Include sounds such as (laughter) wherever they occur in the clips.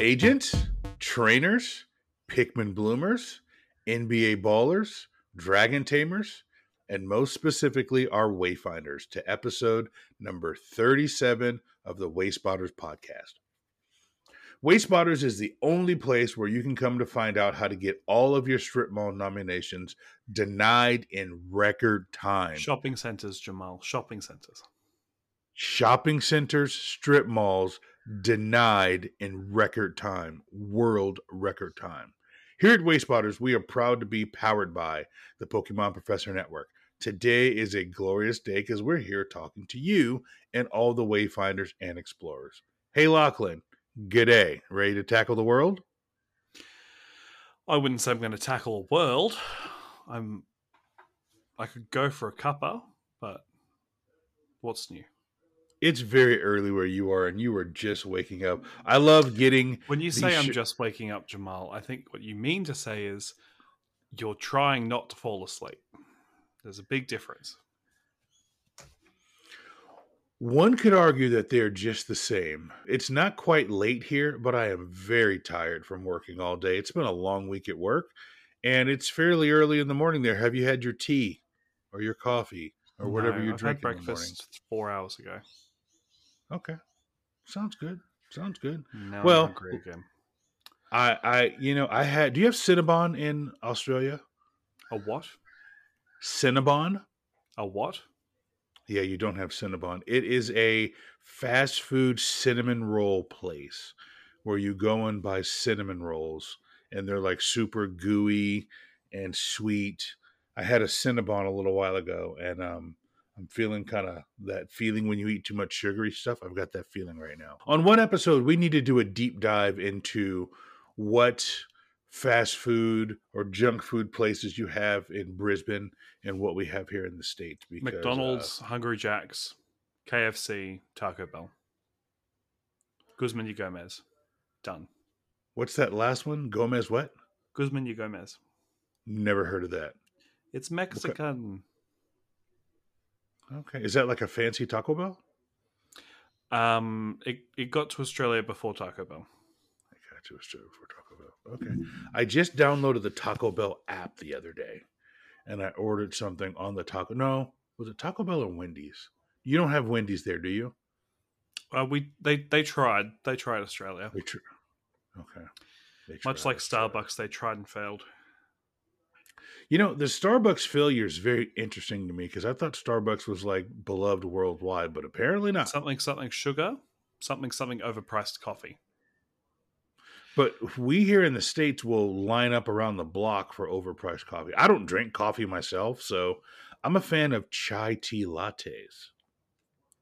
Agents, trainers, Pikmin bloomers, NBA ballers, dragon tamers, and most specifically our wayfinders to episode number 37 of the Wayspotters podcast. Wayspotters is the only place where you can come to find out how to get all of your strip mall nominations denied in record time. Shopping centers, Jamal. Shopping centers. Shopping centers, strip malls denied in record time, world record time. Here at Wayspotters, we are proud to be powered by the Pokemon Professor Network. Today is a glorious day because we're here talking to you and all the Wayfinders and Explorers. Hey, Lachlan, good day. Ready to tackle the world? I wouldn't say I'm going to tackle a world. I'm. I could go for a cuppa, but what's new? It's very early where you are, and you are just waking up. I love getting. When you say these I'm just waking up, Jamal, I think what you mean to say is you're trying not to fall asleep. There's a big difference. One could argue that they're just the same. It's not quite late here, but I am very tired from working all day. It's been a long week at work, and it's fairly early in the morning there. Have you had your tea or your coffee or whatever No, you drink had in the breakfast four hours ago. Okay. Sounds good. Sounds good. Now Well- I'm hungry again. I I you know, I had do you have Cinnabon in Australia? A what? Cinnabon? A what? Yeah, you don't have Cinnabon. It is a fast food cinnamon roll place where you go and buy cinnamon rolls and they're like super gooey and sweet. I had a Cinnabon a little while ago and um I'm feeling kind of that feeling when you eat too much sugary stuff. I've got that feeling right now. On one episode, we need to do a deep dive into what fast food or junk food places you have in Brisbane and what we have here in the States. Because, uh, McDonald's, Hungry Jack's, KFC, Taco Bell. Guzman y Gomez. Done. what's that last one? Gomez what? Guzman y Gomez. Never heard of that. It's Mexican. Okay. Is that like a fancy Taco Bell? Um, it, it got to Australia before Taco Bell. I got you a straight for Taco Bell. Okay. I just downloaded the Taco Bell app the other day and I ordered something on the Taco. No, was it Taco Bell or Wendy's? You don't have Wendy's there, do you? Uh, we they they tried. They tried Australia. They tr- okay. They Much like tried. Starbucks, they tried and failed. You know, the Starbucks failure is very interesting to me because I thought Starbucks was like beloved worldwide, but apparently not. Something something sugar, something something overpriced coffee. But we here in the States will line up around the block for overpriced coffee. I don't drink coffee myself, so I'm a fan of chai tea lattes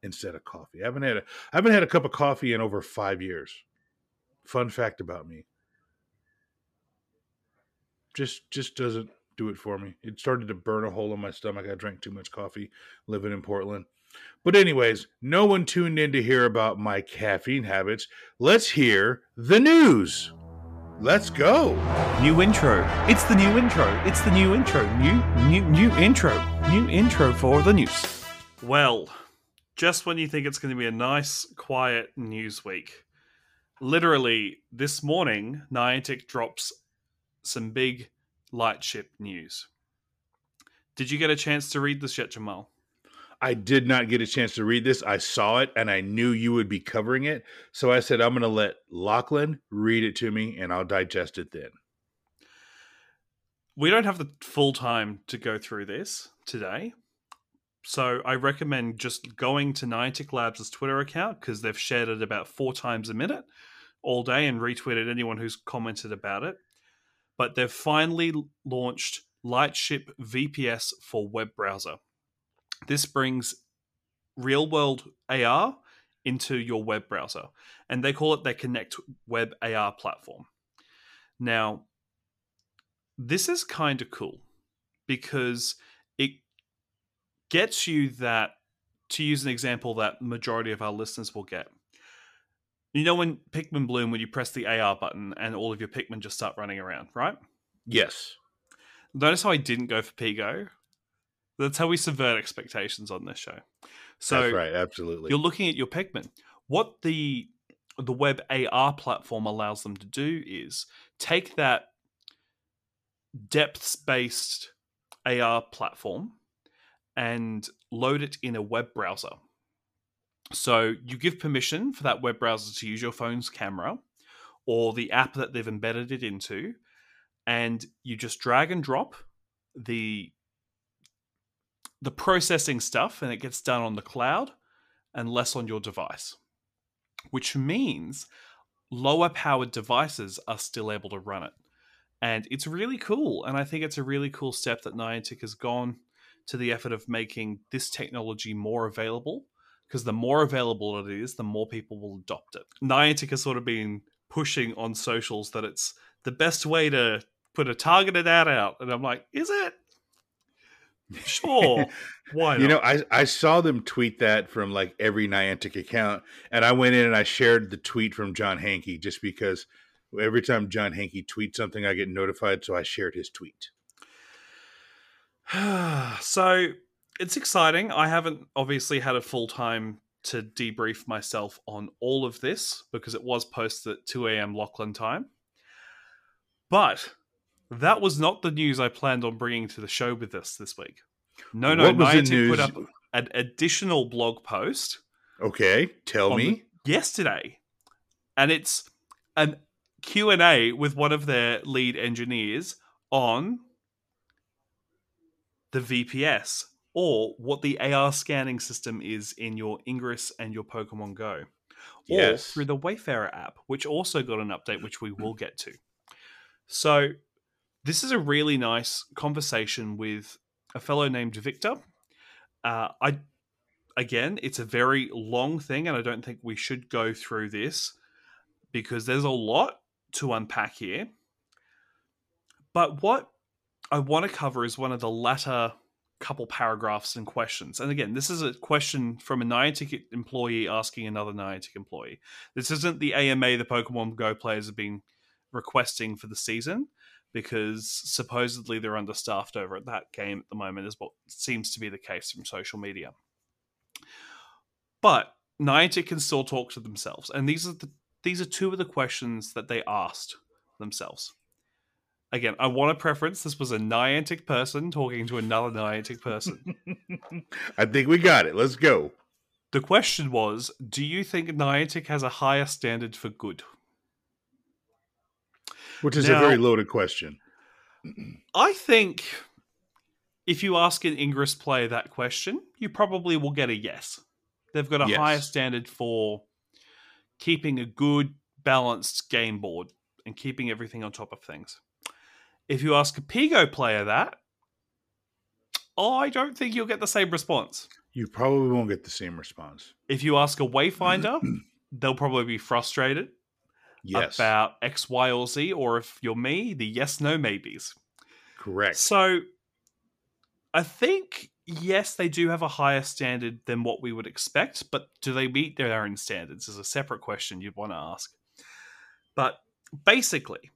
instead of coffee. I haven't had a I haven't had a cup of coffee in over five years. Fun fact about me. Just just doesn't do it for me. It started to burn a hole in my stomach. I drank too much coffee living in Portland. But anyways, no one tuned in to hear about my caffeine habits. Let's hear the news. Let's go. New intro. It's the new intro. It's the new intro. New, new, new intro. New intro for the news. Well, just when you think it's going to be a nice, quiet news week, literally this morning, Niantic drops some big lightship news. Did you get a chance to read this yet, Jamal? I did not get a chance to read this. I saw it and I knew you would be covering it. So I said, I'm going to let Lachlan read it to me and I'll digest it then. We don't have the full time to go through this today. So I recommend just going to Niantic Labs' Twitter account because they've shared it about four times a minute all day and retweeted anyone who's commented about it. But they've finally launched Lightship VPS for web browser. This brings real world AR into your web browser, and they call it their Connect Web AR platform. Now, this is kind of cool because it gets you that to use an example that majority of our listeners will get you know when pikmin bloom when you press the ar button and all of your pikmin just start running around right Yes. notice how i didn't go for pigo that's how we subvert expectations on this show so That's right. Absolutely. you're looking at your pikmin what the the web AR platform allows them to do is take that depths based AR platform and load it in a web browser. So you give permission for that web browser to use your phone's camera or the app that they've embedded it into, and you just drag and drop the the processing stuff and it gets done on the cloud and less on your device. Which means lower powered devices are still able to run it. And it's really cool. And I think it's a really cool step that Niantic has gone to the effort of making this technology more available. Because the more available it is, the more people will adopt it. Niantic has sort of been pushing on socials that it's the best way to put a targeted ad out. And I'm like, is it? Sure. (laughs) Why not? You know, I, I saw them tweet that from like every Niantic account, and I went in and I shared the tweet from John Hanke just because every time John Hanke tweets something, I get notified. So I shared his tweet. (sighs) so it's exciting. I haven't obviously had a full time to debrief myself on all of this because it was posted at 2 a.m. Lachlan time. But that was not the news I planned on bringing to the show with us this week. No, no, What was the Niantic put up an additional blog post Okay, tell me. yesterday, and it's an Q and A with one of their lead engineers on the VPS or what the AR scanning system is in your Ingress and your Pokemon Go, or Yes. through the Wayfarer app, which also got an update, which we will get to. So, this is a really nice conversation with a fellow named Victor. Uh, I again, it's a very long thing, and I don't think we should go through this because there's a lot to unpack here. But what I want to cover is one of the latter couple paragraphs and questions. And again, this is a question from a Niantic employee asking another Niantic employee. This isn't the AMA the Pokemon Go players have been requesting for the season because supposedly they're understaffed over at that game at the moment, is what seems to be the case from social media. But Niantic can still talk to themselves, and these are the these are two of the questions that they asked themselves. Again, I want a preference this was a Niantic person talking to another Niantic person. (laughs) I think we got it. Let's go. the question was Do you think Niantic has a higher standard for good? Which is Now- a very loaded question. (clears throat) I think if you ask an Ingress player that question, you probably will get a yes. They've got a Yes. higher standard for keeping a good, balanced game board and keeping everything on top of things. If you ask a Pigo player that, I don't think you'll get the same response. You probably won't get the same response. If you ask a Wayfinder, (clears throat) they'll probably be frustrated Yes. about X, Y, or Z, or if you're me, the yes, no, maybes. Correct. So I think yes, they do have a higher standard than what we would expect, but do they meet their own standards is a separate question you'd want to ask. But basically,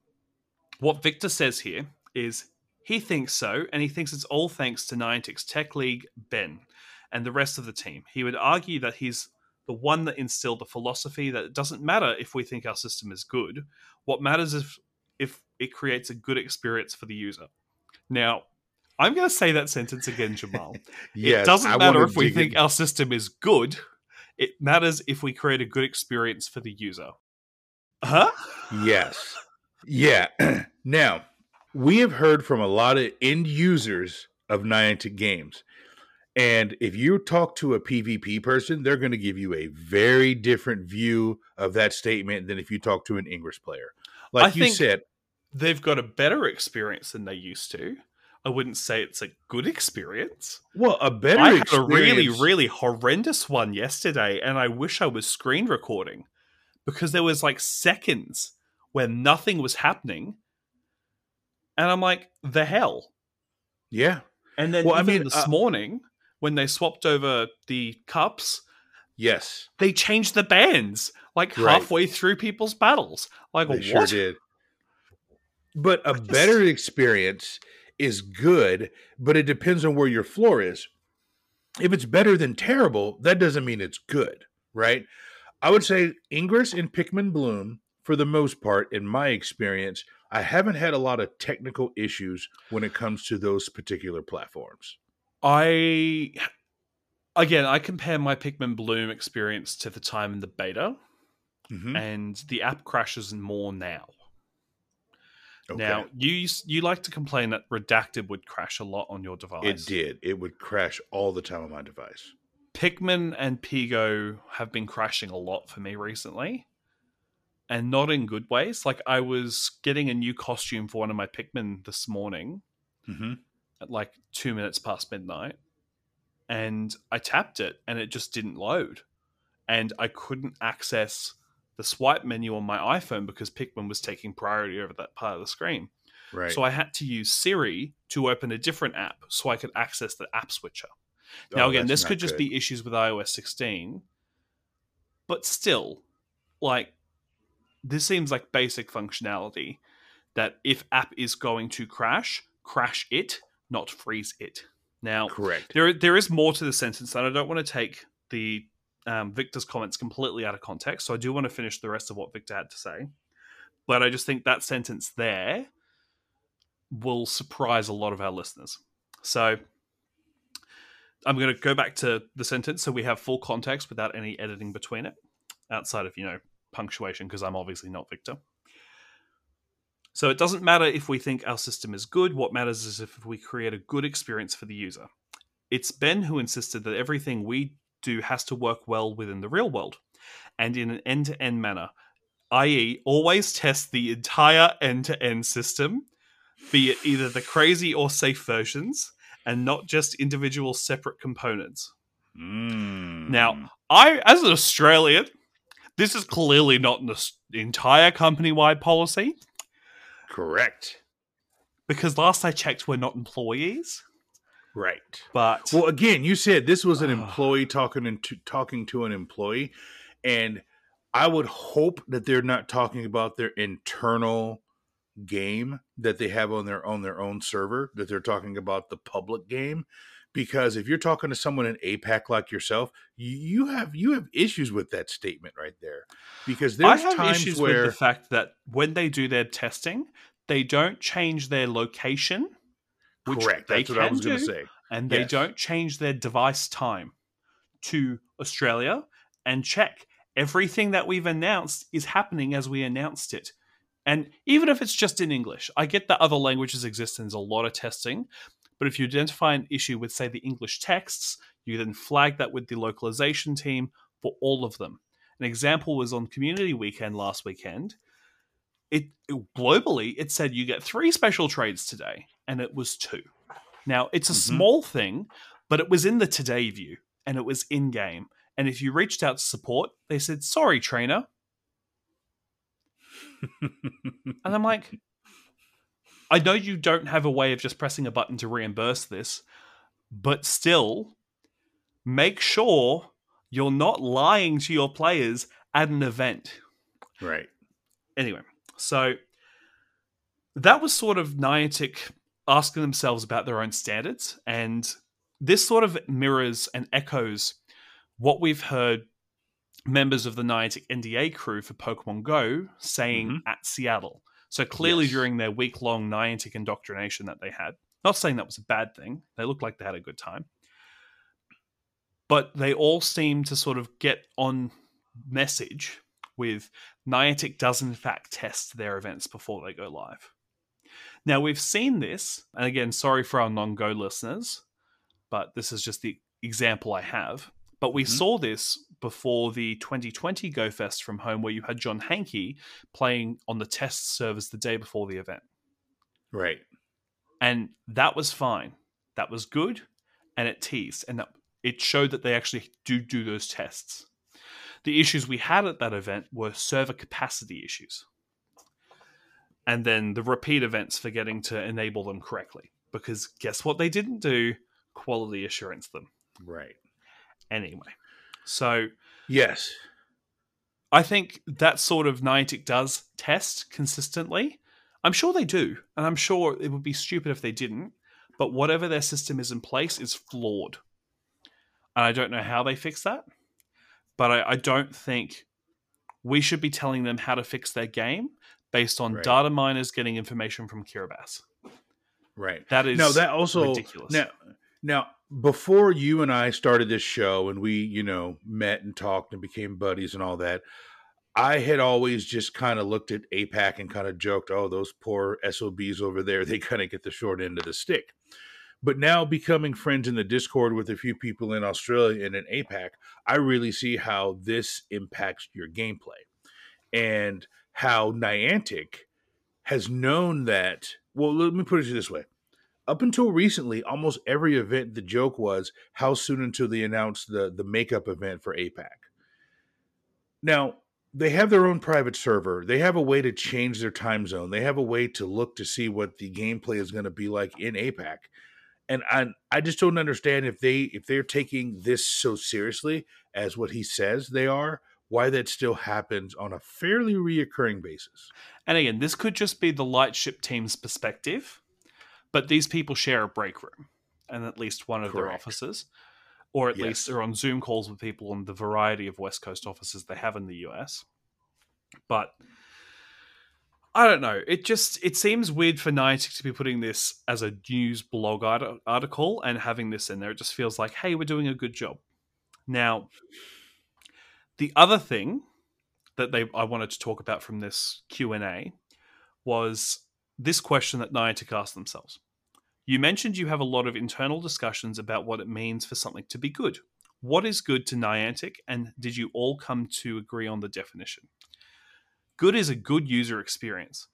what Victor says here is he thinks so, and he thinks it's all thanks to Niantic's tech lead Ben and the rest of the team. He would argue that he's the one that instilled the philosophy that it doesn't matter if we think our system is good. What matters is if it creates a good experience for the user. Now, I'm going to say that sentence again, Jamal. (laughs) yes, it doesn't I matter if we think in- our system is good. It matters if we create a good experience for the user. Huh? Yes. Yeah. (clears throat) now, we have heard from a lot of end users of Niantic games. And if you talk to a PvP person, they're going to give you a very different view of that statement than if you talk to an Ingress player. Like I you said, They've got a better experience than they used to. I wouldn't say it's a good experience. well, a better I had a really, really horrendous one yesterday, and I wish I was screen recording because there was like seconds where nothing was happening, and I'm like, the hell. Yeah. And then Well, I even mean, this uh, morning, when they swapped over the cups, Yes. they changed the bands like Right. halfway through people's battles. Like, They what? sure did. But a just- better experience is good, but it depends on where your floor is. If it's better than terrible, that doesn't mean it's good, right? I would say Ingress and Pikmin Bloom, for the most part, in my experience, I haven't had a lot of technical issues when it comes to those particular platforms. I again, I compare my Pikmin Bloom experience to the time in the beta, Mhm. and the app crashes more now. Okay. Now, you you like to complain that Redacted would crash a lot on your device. it did. It would crash all the time on my device. Pikmin and Pigo have been crashing a lot for me recently. And not in good ways. Like I was getting a new costume for one of my Pikmin this morning hmm at like two minutes past midnight. And I tapped it and it just didn't load. And I couldn't access the swipe menu on my iPhone because Pikmin was taking priority over that part of the screen. Right. So I had to use Siri to open a different app so I could access the app switcher. Now, Oh, again, this could not just be issues with iOS 16, but still, like, this seems like basic functionality that if app is going to crash, crash it, not freeze it. Now, correct. there there is more to the sentence, and I don't want to take the um, Victor's comments completely out of context. So I do want to finish the rest of what Victor had to say, but I just think that sentence there will surprise a lot of our listeners. So I'm going to go back to the sentence so we have full context without any editing between it, outside of you know punctuation, because I'm obviously not Victor. So it doesn't matter if we think our system is good. What matters is if we create a good experience for the user. It's Ben who insisted that everything we do has to work well within the real world and in an end to end manner, i.e., always test the entire end to end system, be it either the crazy or safe versions, and not just individual separate components. Mm. Now, I, as an Australian, this is clearly not an entire company wide policy correct. because last I checked, we're not employees. Right. But Well, again, you said this was an (sighs) employee talking into talking to an employee, and I would hope that they're not talking about their internal game that they have on their on their own server. That they're talking about the public game, because if you're talking to someone in APAC like yourself, you, have you have issues with that statement right there, because I there's have times issues where with the fact that when they do their testing, they don't change their location, which correct. they That's what I was going to say. and they Yes. don't change their device time to Australia and check everything that we've announced is happening as we announced it. And even if it's just in English, I get that other languages exist and there's a lot of testing. But if you identify an issue with, say, the English texts, you then flag that with the localization team for all of them. An example was on Community Weekend last weekend. It globally it said you get three special trades today, and it was two. Now it's a Mhm. small thing, but it was in the today view and it was in game. And if you reached out to support, they said, "Sorry, trainer," (laughs) and I'm like, I know you don't have a way of just pressing a button to reimburse this, but still, make sure you're not lying to your players at an event. right. Anyway, so that was sort of Niantic asking themselves about their own standards, and this sort of mirrors and echoes what we've heard members of the Niantic NDA crew for Pokemon Go saying Mhm. at Seattle. So clearly, Yes. during their week long Niantic indoctrination that they had, not saying that was a bad thing, they looked like they had a good time. But they all seem to sort of get on message with Niantic does in fact test their events before they go live. Now we've seen this, and again, sorry for our non-Go listeners, but this is just the example I have. But we Mhm. saw this before the 2020 Go Fest from home, where you had John Hanke playing on the test servers the day before the event. Right. And that was fine. That was good. And it teased. And that, it showed that they actually do do those tests. The issues we had at that event were server capacity issues. And then the repeat events forgetting to enable them correctly. Because guess what they didn't do? Quality assurance them. Right. Anyway. So Yes. I think that sort of Niantic does test consistently. I'm sure they do, and I'm sure it would be stupid if they didn't. But whatever their system is in place is flawed, and I don't know how they fix that. But I, I don't think we should be telling them how to fix their game based on Right. data miners getting information from Kiribati. Right. That is no, that also ridiculous. now now before you and I started this show and we, you know, met and talked and became buddies and all that, I had always just kind of looked at APAC and kind of joked, "Oh, those poor SOBs over there, (laughs) they kind of get the short end of the stick." But now becoming friends in the Discord with a few people in Australia and in APAC, I really see how this impacts your gameplay and how Niantic has known that. Well, let me put it this way. Up until recently, almost every event, the joke was how soon until they announced the, the makeup event for APAC. Now, they have their own private server. They have a way to change their time zone. They have a way to look to see what the gameplay is going to be like in APAC. And I I just don't understand if they if they're taking this so seriously as what he says they are, why that still happens on a fairly reoccurring basis. And again, this could just be the lightship team's perspective, but these people share a break room and at least one of their offices, or at Yes. least they're on Zoom calls with people on the variety of West Coast offices they have in the US. But I don't know. It just it seems weird for Niantic to be putting this as a news blog art- article and having this in there. It just feels like, hey, we're doing a good job. Now, the other thing that they I wanted to talk about from this Q and A was this question that Niantic asked themselves. You mentioned you have a lot of internal discussions about what it means for something to be good. What is good to Niantic, and did you all come to agree on the definition? Good is a good user experience.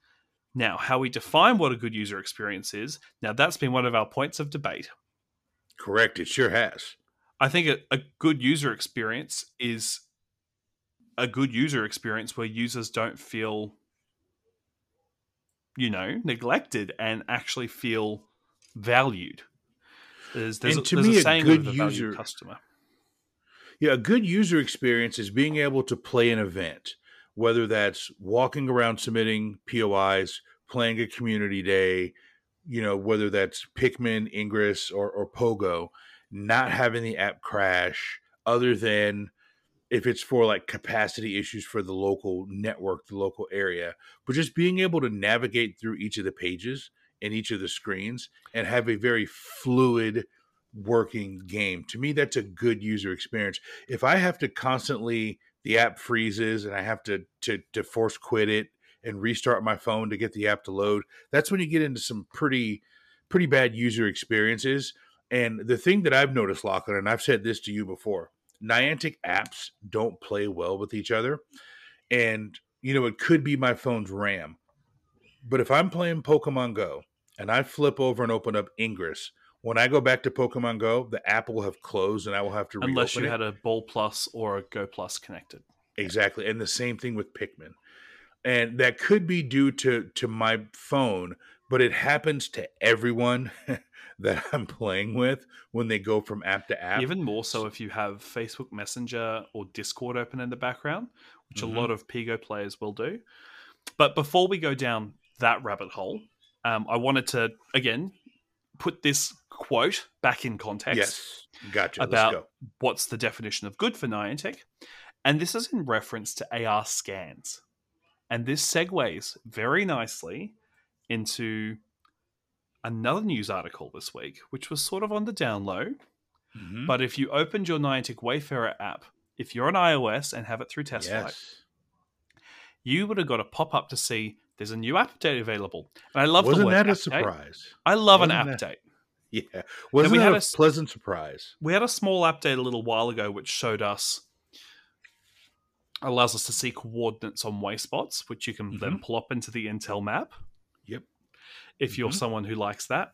Now, how we define what a good user experience is, now that's been one of our points of debate. Correct. It sure has. I think a, a good user experience is a good user experience where users don't feel, you know, neglected and actually feel valued. There's, there's, And a, there's me, a a saying good of a user- customer. Yeah, a good user experience is being able to play an event, whether that's walking around submitting POIs, playing a community day, you know, whether that's Pikmin, Ingress, or, or Pogo, not having the app crash, other than if it's for like capacity issues for the local network, the local area, but just being able to navigate through each of the pages and each of the screens and have a very fluid working game. To me, that's a good user experience. If I have to constantly the app freezes and I have to to to force quit it and restart my phone to get the app to load, that's when you get into some pretty pretty bad user experiences. And the thing that I've noticed, Lachlan, and I've said this to you before, Niantic apps don't play well with each other. And you know, it could be my phone's RAM. But if I'm playing Pokemon Go and I flip over and open up Ingress, when I go back to Pokemon Go, the app will have closed and I will have to Unless you it. had a Ball Plus or a Go Plus connected. Exactly. And the same thing with Pikmin. And that could be due to to my phone, but it happens to everyone (laughs) that (laughs) I'm playing with when they go from app to app. Even more so if you have Facebook Messenger or Discord open in the background, which Mhm. a lot of Pigo players will do. But before we go down that rabbit hole, um, I wanted to again put this quote back in context. yes. Gotcha. about- Let's go. What's the definition of good for Niantic? And this is in reference to AR scans. And this segues very nicely into another news article this week, which was sort of on the down low. Mhm. But if you opened your Niantic Wayfarer app, if you're on iOS and have it through Test Flight, yes. you would have got a pop up to see there's a new update available. And I love the Wasn't that a update. surprise? I love an Wasn't update. that- (laughs) Yeah. Wasn't we that had a a pleasant surprise? we had a small update a little while ago which showed us allows us to see coordinates on wayspots which you can then plop into the intel map. If you're Mhm. someone who likes that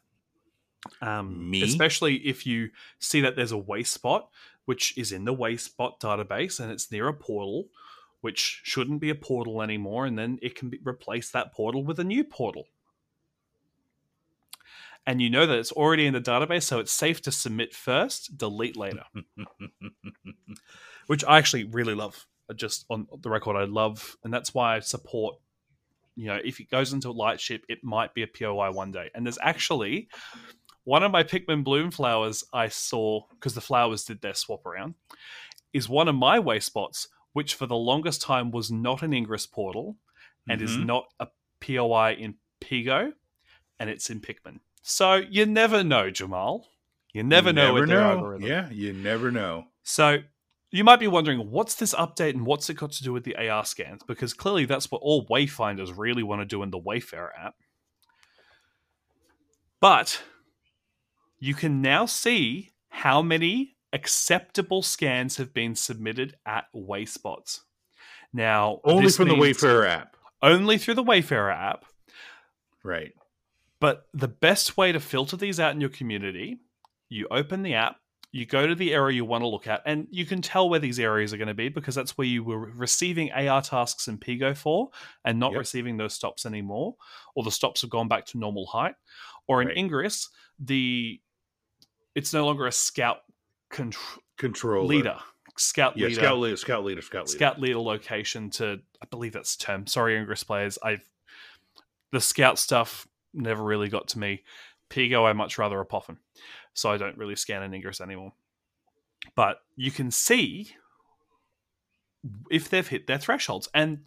um, Me? especially if you see that there's a wayspot, which is in the wayspot database and it's near a portal which shouldn't be a portal anymore and then it can be, replace that portal with a new portal and you know that it's already in the database so it's safe to submit first delete later (laughs) which I actually really love. Uh, Just on the record, I love, and that's why I support. You know, if it goes into a lightship, it might be a POI one day. And there's actually one of my Pikmin bloom flowers I saw because the flowers did their swap around. Is one of my way spots which for the longest time was not an Ingress portal and is Mhm. not a POI in Pigo, and it's in Pikmin. So you never know, Jamal. You never You know their know. algorithm. Yeah, you never know. So you might be wondering, what's this update and what's it got to do with the AR scans? Because clearly that's what all Wayfinders really want to do in the Wayfarer app. But you can now see how many acceptable scans have been submitted at Wayspots. Now, Only from the Wayfarer app. only through the Wayfarer app. Right. But the best way to filter these out in your community, you open the app, you go to the area you want to look at, and you can tell where these areas are going to be because that's where you were receiving AR tasks in Pigo for and not Yep. receiving those stops anymore, or the stops have gone back to normal height. Or in Right. Ingress, the it's no longer a scout contr- Controller. leader, scout Yeah, leader, scout leader, scout leader, scout leader. scout leader location to I believe that's the term. Sorry, Ingress players. I've the scout stuff never really got to me. Pigo I much rather a Poffin. So I don't really scan an Ingress anymore. But you can see if they've hit their thresholds. And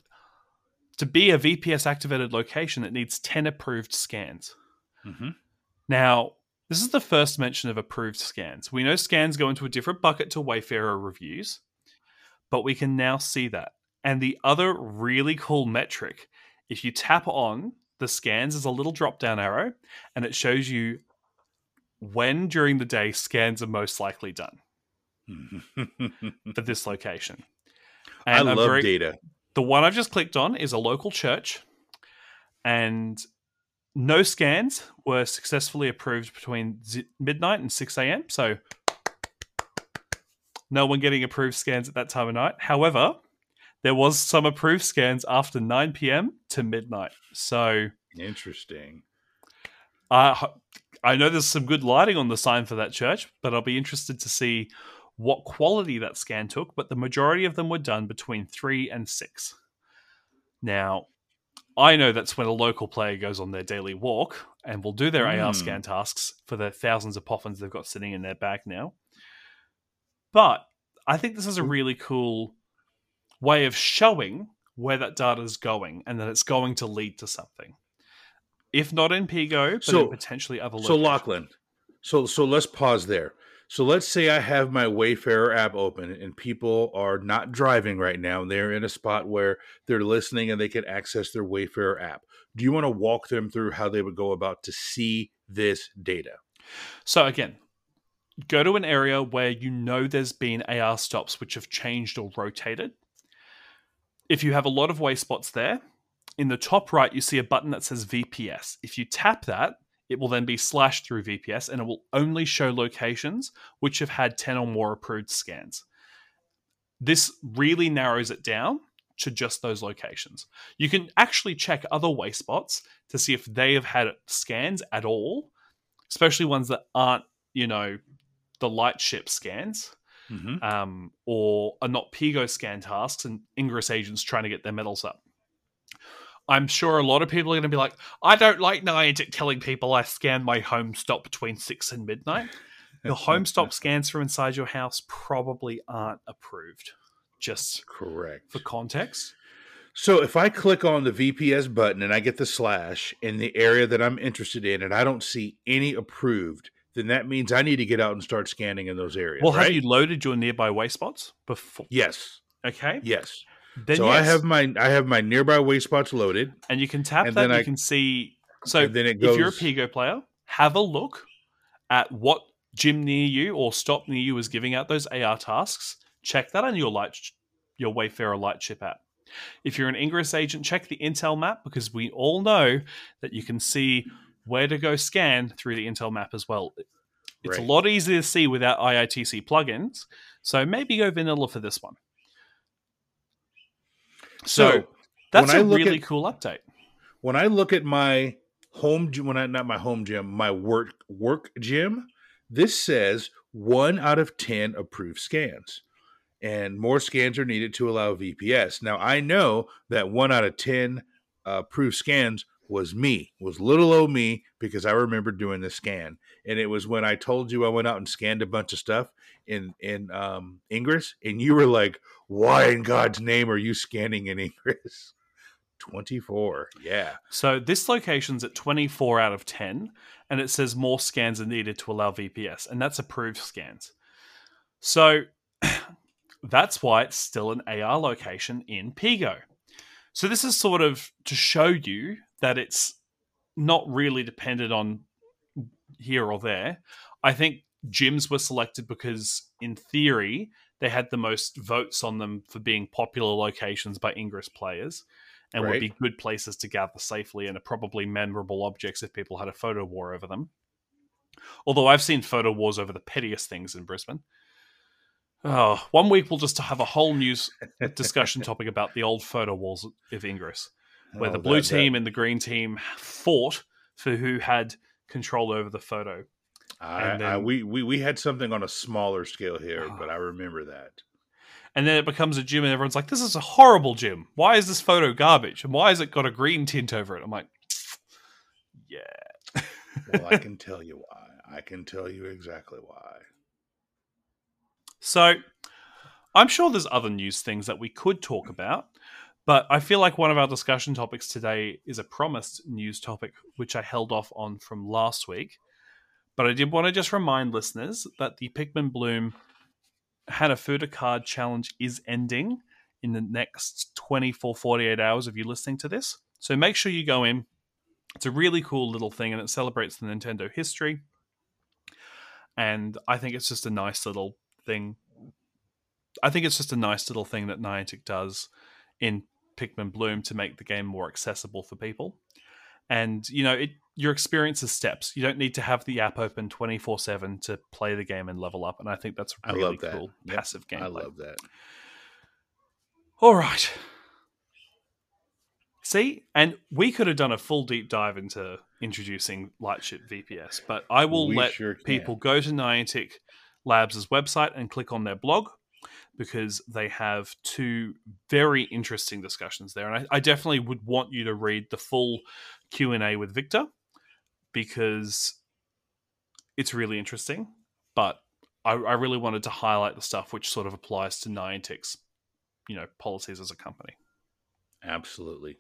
to be a VPS activated location, it needs 10 approved scans. hmm Now, this is the first mention of approved scans. We know scans go into a different bucket to Wayfarer reviews, but we can now see that. And the other really cool metric, if you tap on the scans, there's a little drop down arrow and it shows you when during the day scans are most likely done (laughs) for this location. I I'm love very- data. the one I've just clicked on is a local church, and no scans were successfully approved between z- midnight and 6 a.m. So, no one getting approved scans at that time of night. However, there was some approved scans after 9 p.m. to midnight. So, Interesting. I I know there's some good lighting on the sign for that church, but I'll be interested to see what quality that scan took. But the majority of them were done between three and six. Now, I know that's when a local player goes on their daily walk and will do their AR Hmm. scan tasks for the thousands of poffins they've got sitting in their bag now. But I think this is a really cool way of showing where that data is going and that it's going to lead to something. If not in Pigo, but So- in potentially other Locations. So. Lachlan, so so let's pause there. So let's say I have my Wayfarer app open and people are not driving right now and they're in a spot where they're listening and they can access their Wayfarer app. Do you want to walk them through how they would go about to see this data? So again, go to an area where you know there's been AR stops which have changed or rotated. If you have a lot of way spots there, in the top right you see a button that says VPS. If you tap that, it will then be slashed through VPS and it will only show locations which have had 10 or more approved scans. This really narrows it down to just those locations. You can actually check other wayspots to see if they have had scans at all, especially ones that aren't, you know, the light ship scans Mm-hmm. um, or are not Pigo scan tasks and Ingress agents trying to get their medals up. I'm sure a lot of people are going to be like, I don't like Niantic telling people I scan my home stop between 6 and midnight. (laughs) Your home stop scans from inside your house probably aren't approved. Just Correct. for context. So if I click on the VPS button and I get the slash in the area that I'm interested in and I don't see any approved, then that means I need to get out and start scanning in those areas. Well, right? have you loaded your nearby way spots before? Yes. Okay. Yes. Then so I have my I have my nearby way spots loaded. and you can tap and that. then You I- can see. So then it if you're a goes- Pigo player, have a look at what gym near you or stop near you is giving out those AR tasks. Check that on your light, your Wayfarer Lightship app. If you're an Ingress agent, check the Intel map because we all know that you can see where to go scan through the Intel map as well. It's a lot easier to see without IITC plugins, so maybe go vanilla for this one. So, So, that's a really at- cool update. when I look at my home gym, when I not my home gym, my work work gym, this says one out of ten approved scans, and more scans are needed to allow VPS. Now I know that one out of ten approved scans was me, was little old me, because I remember doing the scan. And it was when I told you I went out and scanned a bunch of stuff in in um, Ingress, and you were like, "Why in God's name are you scanning in Ingress?" (laughs) Twenty four, yeah. So this location's at 24 out of 10, and it says more scans are needed to allow VPS, and that's approved scans. So (clears throat) that's why it's still an AR location in Pigo. So this is sort of to show you that it's not really dependent on here or there. I think gyms were selected because, in theory, they had the most votes on them for being popular locations by Ingress players and would be good places to gather safely and are probably memorable objects if people had a photo war over them. Although I've seen photo wars over the pettiest things in Brisbane. Oh, one week we'll just have a whole news discussion (laughs) topic about the old photo wars of Ingress, where oh, the Oh, blue that- that- team and the green team fought for who had control over the photo. I, and I, we, we we had something on a smaller scale here, Oh. but I remember that. And then it becomes a gym, and everyone's like, "This is a horrible gym. Why is this photo garbage? And why has it got a green tint over it?" I'm like, (sniffs) "Yeah, Well, I (laughs) can tell you why. I can tell you exactly why. So, I'm sure there's other news things that we could talk about, but I feel like one of our discussion topics today is a promised news topic, which I held off on from last week. But I did want to just remind listeners that the Pikmin Bloom Hanafuda card challenge is ending in the next 24, 48 hours of you listening to this. So make sure you go in. It's a really cool little thing and it celebrates the Nintendo history. And I think it's just a nice little thing. I think it's just a nice little thing that Niantic does in Pikmin Bloom to make the game more accessible for people. And you know, it your experience is steps. You don't need to have the app open twenty four seven to play the game and level up. And I think that's I really love that. cool Yep, passive game. I love that. All right. See, and we could have done a full deep dive into introducing Lightship VPS, but I will We let sure people go to Niantic Labs' website and click on their blog because they have two very interesting discussions there, and I, I definitely would want you to read the full Q and A with Victor because it's really interesting. But I, I really wanted to highlight the stuff which sort of applies to Niantic's, you know, policies as a company. Absolutely.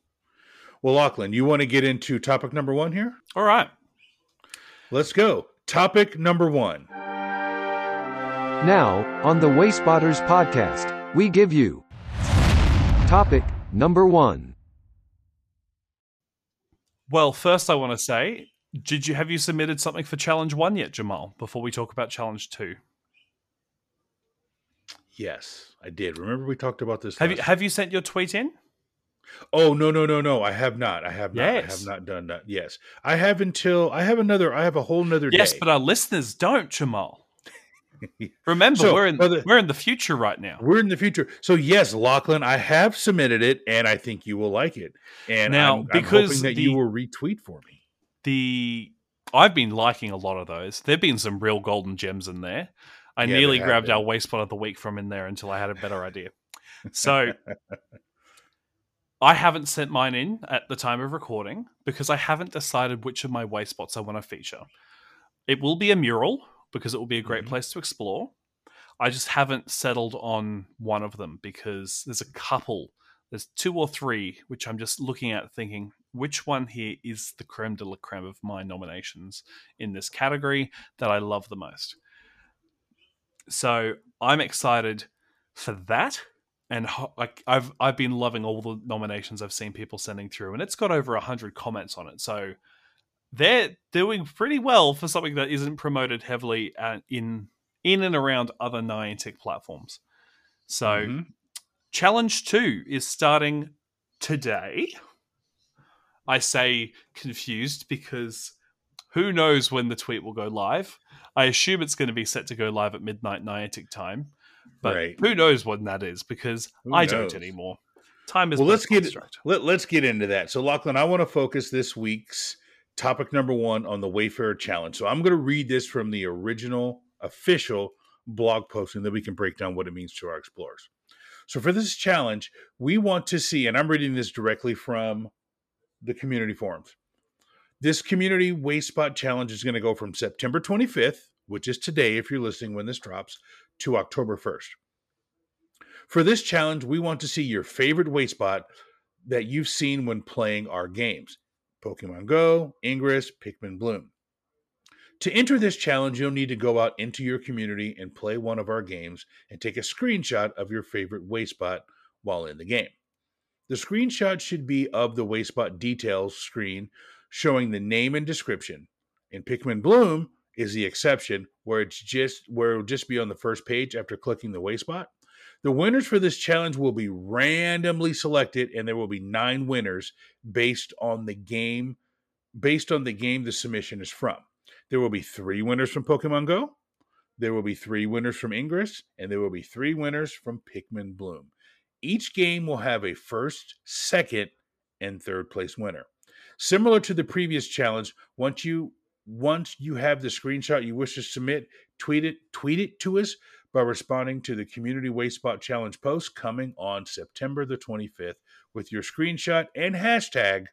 Well, Lachlan, you want to get into topic number one here? All right. Let's go. Topic number one. Now, on the Wayspotters podcast, we give you topic number one. Well, first I want to say, did you have you submitted something for challenge one yet, Jamal? Before we talk about challenge two, Yes, I did. Remember we talked about this. have you last- have you sent your tweet in? Oh no no no no! I have not. I have not. I Yes. have not done that. Yes, I have until I have another. I have a whole nother Yes, day. but our listeners don't, Jamal. (laughs) Remember, So, we're in brother- we're in the future right now. We're in the future. So yes, Lachlan, I have submitted it, and I think you will like it. And Now, I'm, I'm because hoping that the- you will retweet for me. The I've been liking a lot of those. There've been some real golden gems in there. I Yeah, nearly grabbed been. our wayspot of the week from in there until I had a better idea. So (laughs) I haven't sent mine in at the time of recording because I haven't decided which of my wayspots I want to feature. It will be a mural because it will be a great Mhm. place to explore. I just haven't settled on one of them because there's a couple, there's two or three, which I'm just looking at thinking which one here is the creme de la creme of my nominations in this category that I love the most. So I'm excited for that and like I've I've been loving all the nominations I've seen people sending through, and it's got over hundred comments on it. So they're doing pretty well for something that isn't promoted heavily uh, in in and around other Niantic platforms. So Mhm. challenge two is starting today. I say confused because who knows when the tweet will go live. I assume it's going to be set to go live at midnight Niantic time. But Right. who knows when that is because Who I knows? don't anymore. Time is well, let's get let, let's get into that. So, Lachlan, I want to focus this week's topic number one on the Wayfarer Challenge. So, I'm going to read this from the original official blog post, and then we can break down what it means to our explorers. So, for this challenge, we want to see, and I'm reading this directly from the community forums. This community wayspot challenge is going to go from September 25th, which is today if you're listening when this drops, to October 1st. For this challenge, we want to see your favorite wayspot that you've seen when playing our games Pokemon Go, Ingress, Pikmin Bloom. To enter this challenge, you'll need to go out into your community and play one of our games and take a screenshot of your favorite wayspot while in the game. The screenshot should be of the wayspot details screen showing the name and description. In Pikmin Bloom is the exception where it's just where it'll just be on the first page after clicking the wayspot. The winners for this challenge will be randomly selected and there will be 9 winners based on the game based on the game the submission is from. There will be 3 winners from Pokemon Go, there will be 3 winners from Ingress, and there will be 3 winners from Pikmin Bloom. Each game will have a first, second, and third place winner. Similar to the previous challenge, once you once you have the screenshot you wish to submit, tweet it tweet it to us by responding to the community wayspot challenge post coming on September the 25th with your screenshot and hashtag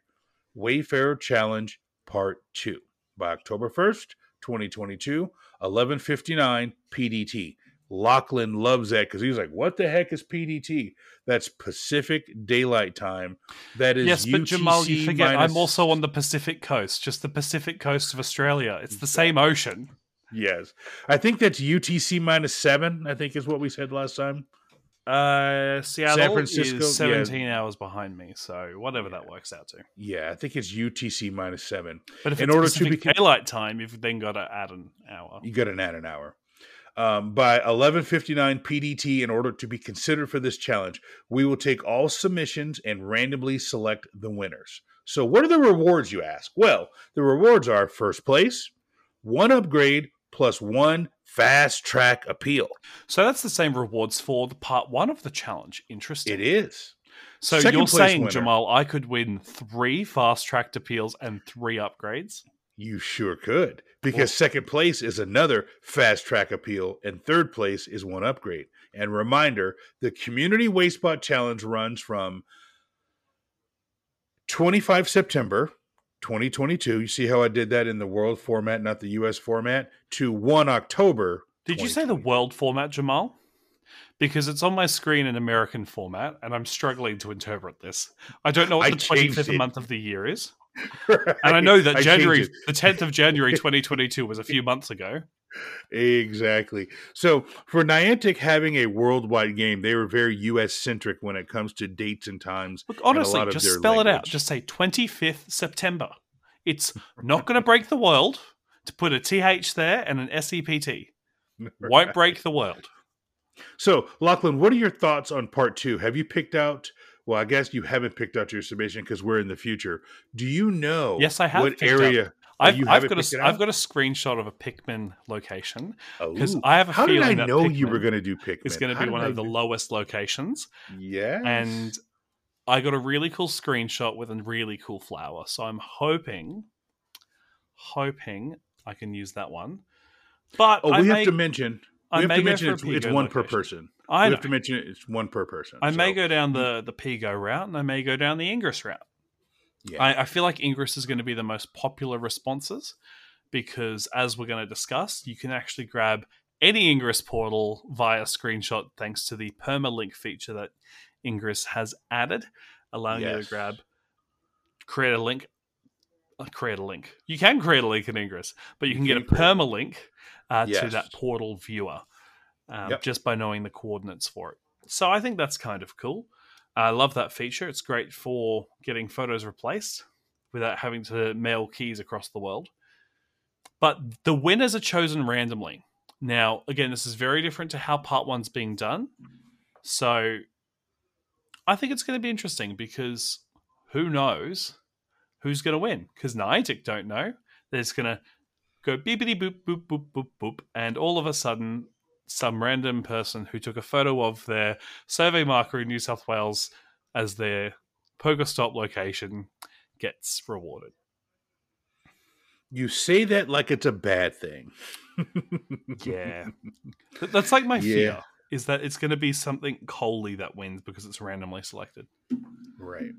Wayfarer Challenge Part 2 by October 1st, 2022, 11:59 PDT. Lachlan loves that because he's like, "What the heck is PDT? That's Pacific Daylight Time. That is yes, but Jamal, you UTC forget minus- I'm also on the Pacific coast, just the Pacific coast of Australia. It's the same ocean. Yes. I think that's UTC minus seven. I think is what we said last time. Uh, Seattle Francisco, yeah. is 17 hours behind me, so whatever that works out to. Yeah, I think it's UTC minus seven. But if In it's order to be daylight time, you've then got to add an hour. You got to add an hour. Um, by 11:59 PDT, in order to be considered for this challenge, we will take all submissions and randomly select the winners. So, what are the rewards? You ask. Well, the rewards are first place, one upgrade plus one fast track appeal. So that's the same rewards for the part one of the challenge. Interesting. It is. So Second you're saying, winner. Jamal, I could win three fast tracked appeals and three upgrades? You sure could, because second place is another fast track appeal, and third place is one upgrade. And reminder the Community Wayspot Challenge runs from 25 September 2022. You see how I did that in the world format, not the US format, to 1 October. Did you say the world format, Jamal? Because it's on my screen in American format, and I'm struggling to interpret this. I don't know what I the 25th it. month of the year is. And I know that I January, the 10th of January (laughs) 2022 was a few months ago. Exactly. So for Niantic having a worldwide game, they were very US centric when it comes to dates and times. Look, honestly, just spell it out. Just say 25th September. It's not going to break the world to put a TH there and an SEPT. (laughs) Won't break the world. So, Lachlan, what are your thoughts on part two? Have you picked out? Well, I guess you haven't picked out your submission because we're in the future. Do you know? Yes, I have What area? I've, I've got a, I've got a screenshot of a Pikmin location. Oh, 'cause I have a How did I feeling that know you were Pikmin going to do Pikmin? It's going to be one I of the lowest locations. Yes. And I got a really cool screenshot with a really cool flower. So I'm hoping, hoping I can use that one. But oh, I we may, have to mention. I We have may to mention it's, it's one per person. I we have to mention it, it's one per person. I may go down hmm. the the Pigo route, and I may go down the Ingress route. Yeah. I, I feel like Ingress is going to be the most popular responses because, as we're going to discuss, you can actually grab any Ingress portal via screenshot thanks to the permalink feature that Ingress has added, allowing you to grab, create a link. Uh, create a link. You can create a link in Ingress, but you can get a permalink uh, to that portal viewer um, Yep. just by knowing the coordinates for it. So I think that's kind of cool. I love that feature. It's great for getting photos replaced without having to mail keys across the world. But the winners are chosen randomly. Now, again, this is very different to how part one's being done. So I think it's going to be interesting because who knows who's going to win? Because Niantic don't know. They're just going to go beepity boop, boop, boop, boop, boop. And all of a sudden, some random person who took a photo of their survey marker in New South Wales as their Pokestop location gets rewarded. you say that like it's a bad thing. (laughs) Yeah. Th- That's like my Yeah. fear is that it's going to be something Coley that wins because it's randomly selected. Right.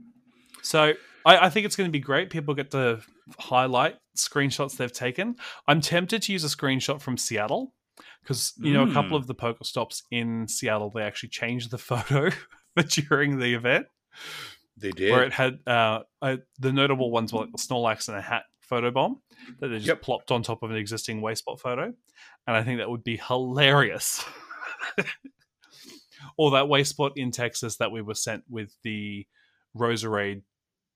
So I, I think it's going to be great. People get to highlight screenshots they've taken. I'm tempted to use a screenshot from Seattle because you know a couple Mm. of the Pokestops in Seattle they actually changed the (laughs) photo for during the event They did. where it had uh, uh, the notable ones were like the Snorlax and a hat photo bomb that they just Yep. plopped on top of an existing wayspot photo, and I think that would be hilarious. (laughs) or that wayspot in Texas that we were sent with the Roserade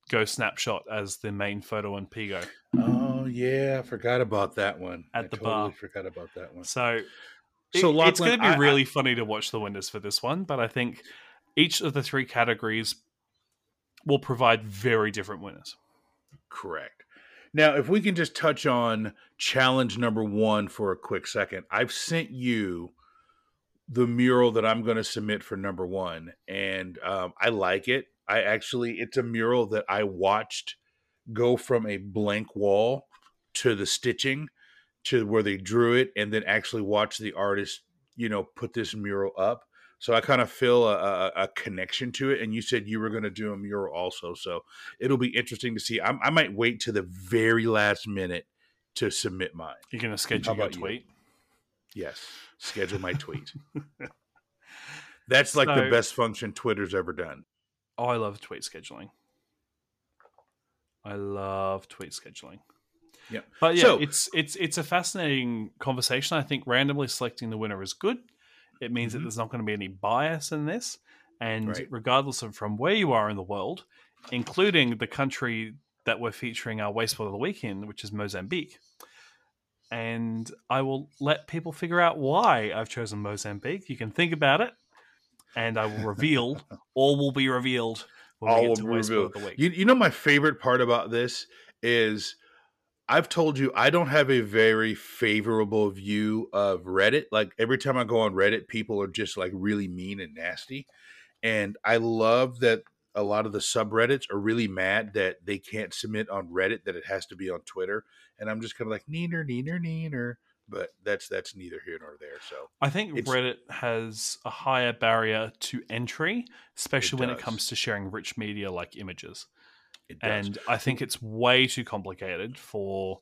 Go snapshot as the main photo on Pigo. Oh yeah, I forgot about that one. At I the totally bar. forgot about that one. So, So, it- it's going to be I- I- really funny to watch the winners for this one, but I think each of the three categories will provide very different winners. Correct. Now, if we can just touch on challenge number one for a quick second, I've sent you the mural that I'm going to submit for number one, and um, I like it. I actually, it's a mural that I watched go from a blank wall to the stitching to where they drew it, and then actually watch the artist, you know, put this mural up. So I kind of feel a, a, a connection to it. And you said you were going to do a mural also, so it'll be interesting to see. I, I might wait to the very last minute to submit mine. You're going to schedule your about you? tweet. Yes, schedule my tweet. (laughs) That's like the best function Twitter's ever done. Oh, I love tweet scheduling. I love tweet scheduling. Yeah. But yeah, So- it's it's it's a fascinating conversation. I think randomly selecting the winner is good. It means that Mhm. there's not going to be any bias in this, and Right. regardless of from where you are in the world, including the country that we're featuring our Wayspotter of the week in, which is Mozambique. And I will let people figure out why I've chosen Mozambique. You can think about it, and I will reveal. (laughs) all will be revealed when All we will get to be revealed. of the week. You, you know, my favorite part about this is I've told you I don't have a very favorable view of Reddit. Like every time I go on Reddit, people are just like really mean and nasty. And I love that a lot of the subreddits are really mad that they can't submit on Reddit, that it has to be on Twitter. And I'm just kind of like, neener, neener, neener. But that's that's neither here nor there. So I think Reddit has a higher barrier to entry, especially when it comes to sharing rich media like images. it does. And I think it's way too complicated for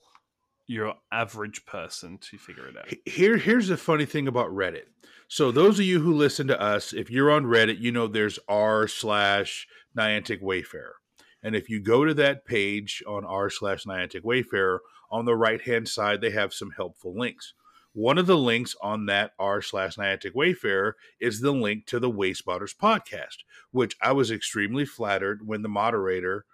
your average person to figure it out. Here, here's the funny thing about Reddit. So those of you who listen to us, if you're on Reddit, you know there's r slash Niantic Wayfarer, and if you go to that page on r slash Niantic Wayfarer, on the right hand side they have some helpful links. One of the links on that r slash Niantic Wayfarer is the link to the Wayspotters podcast, which I was extremely flattered when the moderator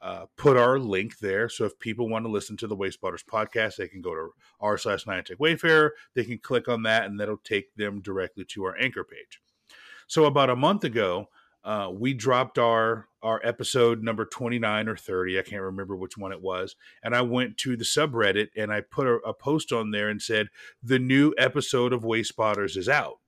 uh, put our link there. So if people want to listen to the Wayspotters podcast, they can go to r slash Niantic Wayfarer. They can click on that, and that'll take them directly to our anchor page. So about a month ago, uh, we dropped our our episode number 29 or 30 i can't remember which one it was and i went to the subreddit and i put a, a post on there and said the new episode of wayspotters is out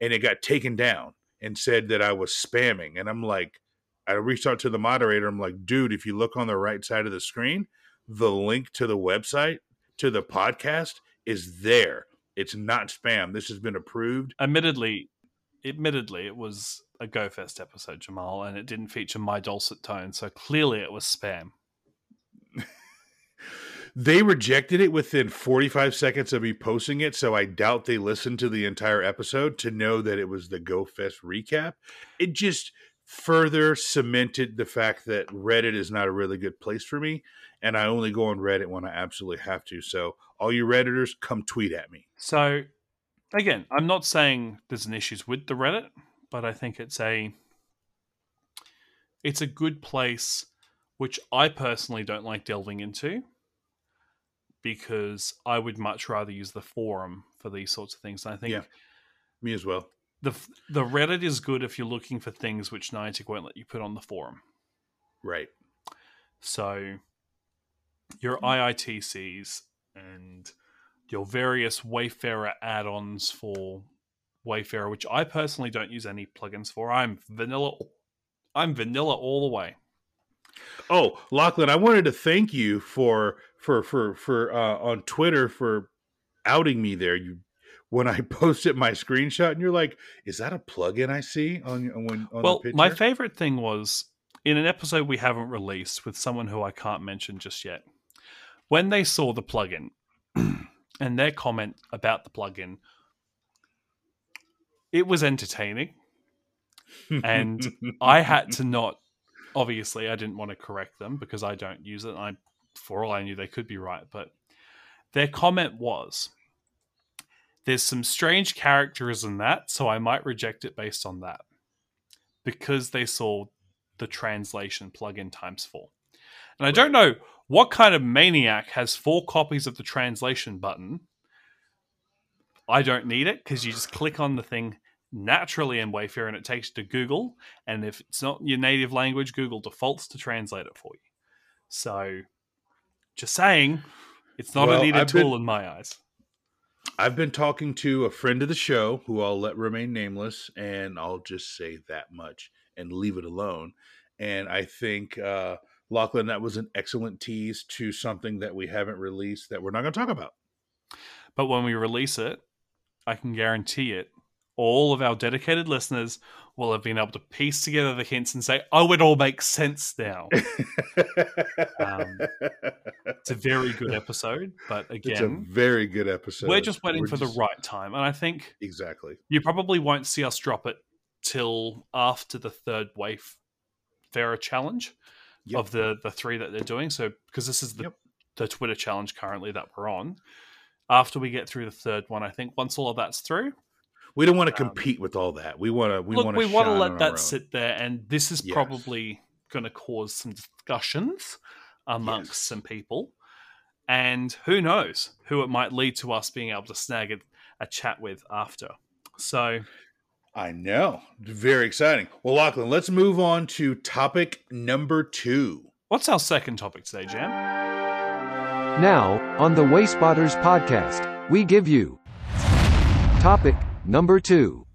and it got taken down and said that i was spamming and i'm like i reached out to the moderator i'm like dude if you look on the right side of the screen the link to the website to the podcast is there. It's not spam. This has been approved. Admittedly, admittedly, it was a Go GoFest episode, Jamal, and it didn't feature my dulcet tone, so clearly it was spam. (laughs) They rejected it within 45 seconds of me posting it, so I doubt they listened to the entire episode to know that it was the GoFest recap. It just further cemented the fact that Reddit is not a really good place for me, and I only go on Reddit when I absolutely have to. So, all you Redditors, come tweet at me. So, again, I'm not saying there's an issues with the Reddit, but I think it's a it's a good place which I personally don't like delving into because I would much rather use the forum for these sorts of things. And I think Yeah. Me as well. the the Reddit is good if you're looking for things which Niantic won't let you put on the forum. Right. So your IITCs and your various Wayfarer add-ons for Wayfarer, which I personally don't use any plugins for. I'm vanilla. I'm vanilla all the way. Oh, Lachlan, I wanted to thank you for for for for uh, on Twitter for outing me there. You when I (laughs) posted my screenshot, and you're like, "Is that a plugin I see on on on well, the picture?" my favorite thing was in an episode we haven't released with someone who I can't mention just yet, when they saw the plugin (clears throat) and their comment about the plugin, it was entertaining. (laughs) And I had to not, obviously, I didn't want to correct them because I don't use it. I, for all I knew, they could be right. But their comment was, there's some strange characters in that, so I might reject it based on that because they saw the translation plugin times four. And I don't know what kind of maniac has four copies of the translation button. I don't need it because you just click on the thing naturally in Wayfarer and it takes to Google. And if it's not your native language, Google defaults to translate it for you. So, just saying, it's not Well, a needed I've been- tool in my eyes. I've been talking to a friend of the show who I'll let remain nameless, and I'll just say that much and leave it alone. And I think, uh, Lachlan, that was an excellent tease to something that we haven't released that we're not going to talk about. But when we release it, I can guarantee it, all of our dedicated listeners will have been able to piece together the hints and say, oh, it all makes sense now. (laughs) Um, It's a very good episode, but again, it's a very good episode. we're just waiting We're for just- the right time. And I think Exactly. you probably won't see us drop it till after the third Wayfarer challenge Yep. of the the three that they're doing. So because this is the Yep. the Twitter challenge currently that we're on. After we get through the third one, I think once all of that's through, We don't want to Um, compete with all that. We want to. We look, want to. we want to let that sit there, and this is Yes. probably going to cause some discussions amongst Yes. some people. And who knows who it might lead to us being able to snag a, a chat with after. So, I know. Very exciting. Well, Lachlan, let's move on to topic number two. what's our second topic today, Jam? Now, on the Wayspotters podcast, we give you topic number two.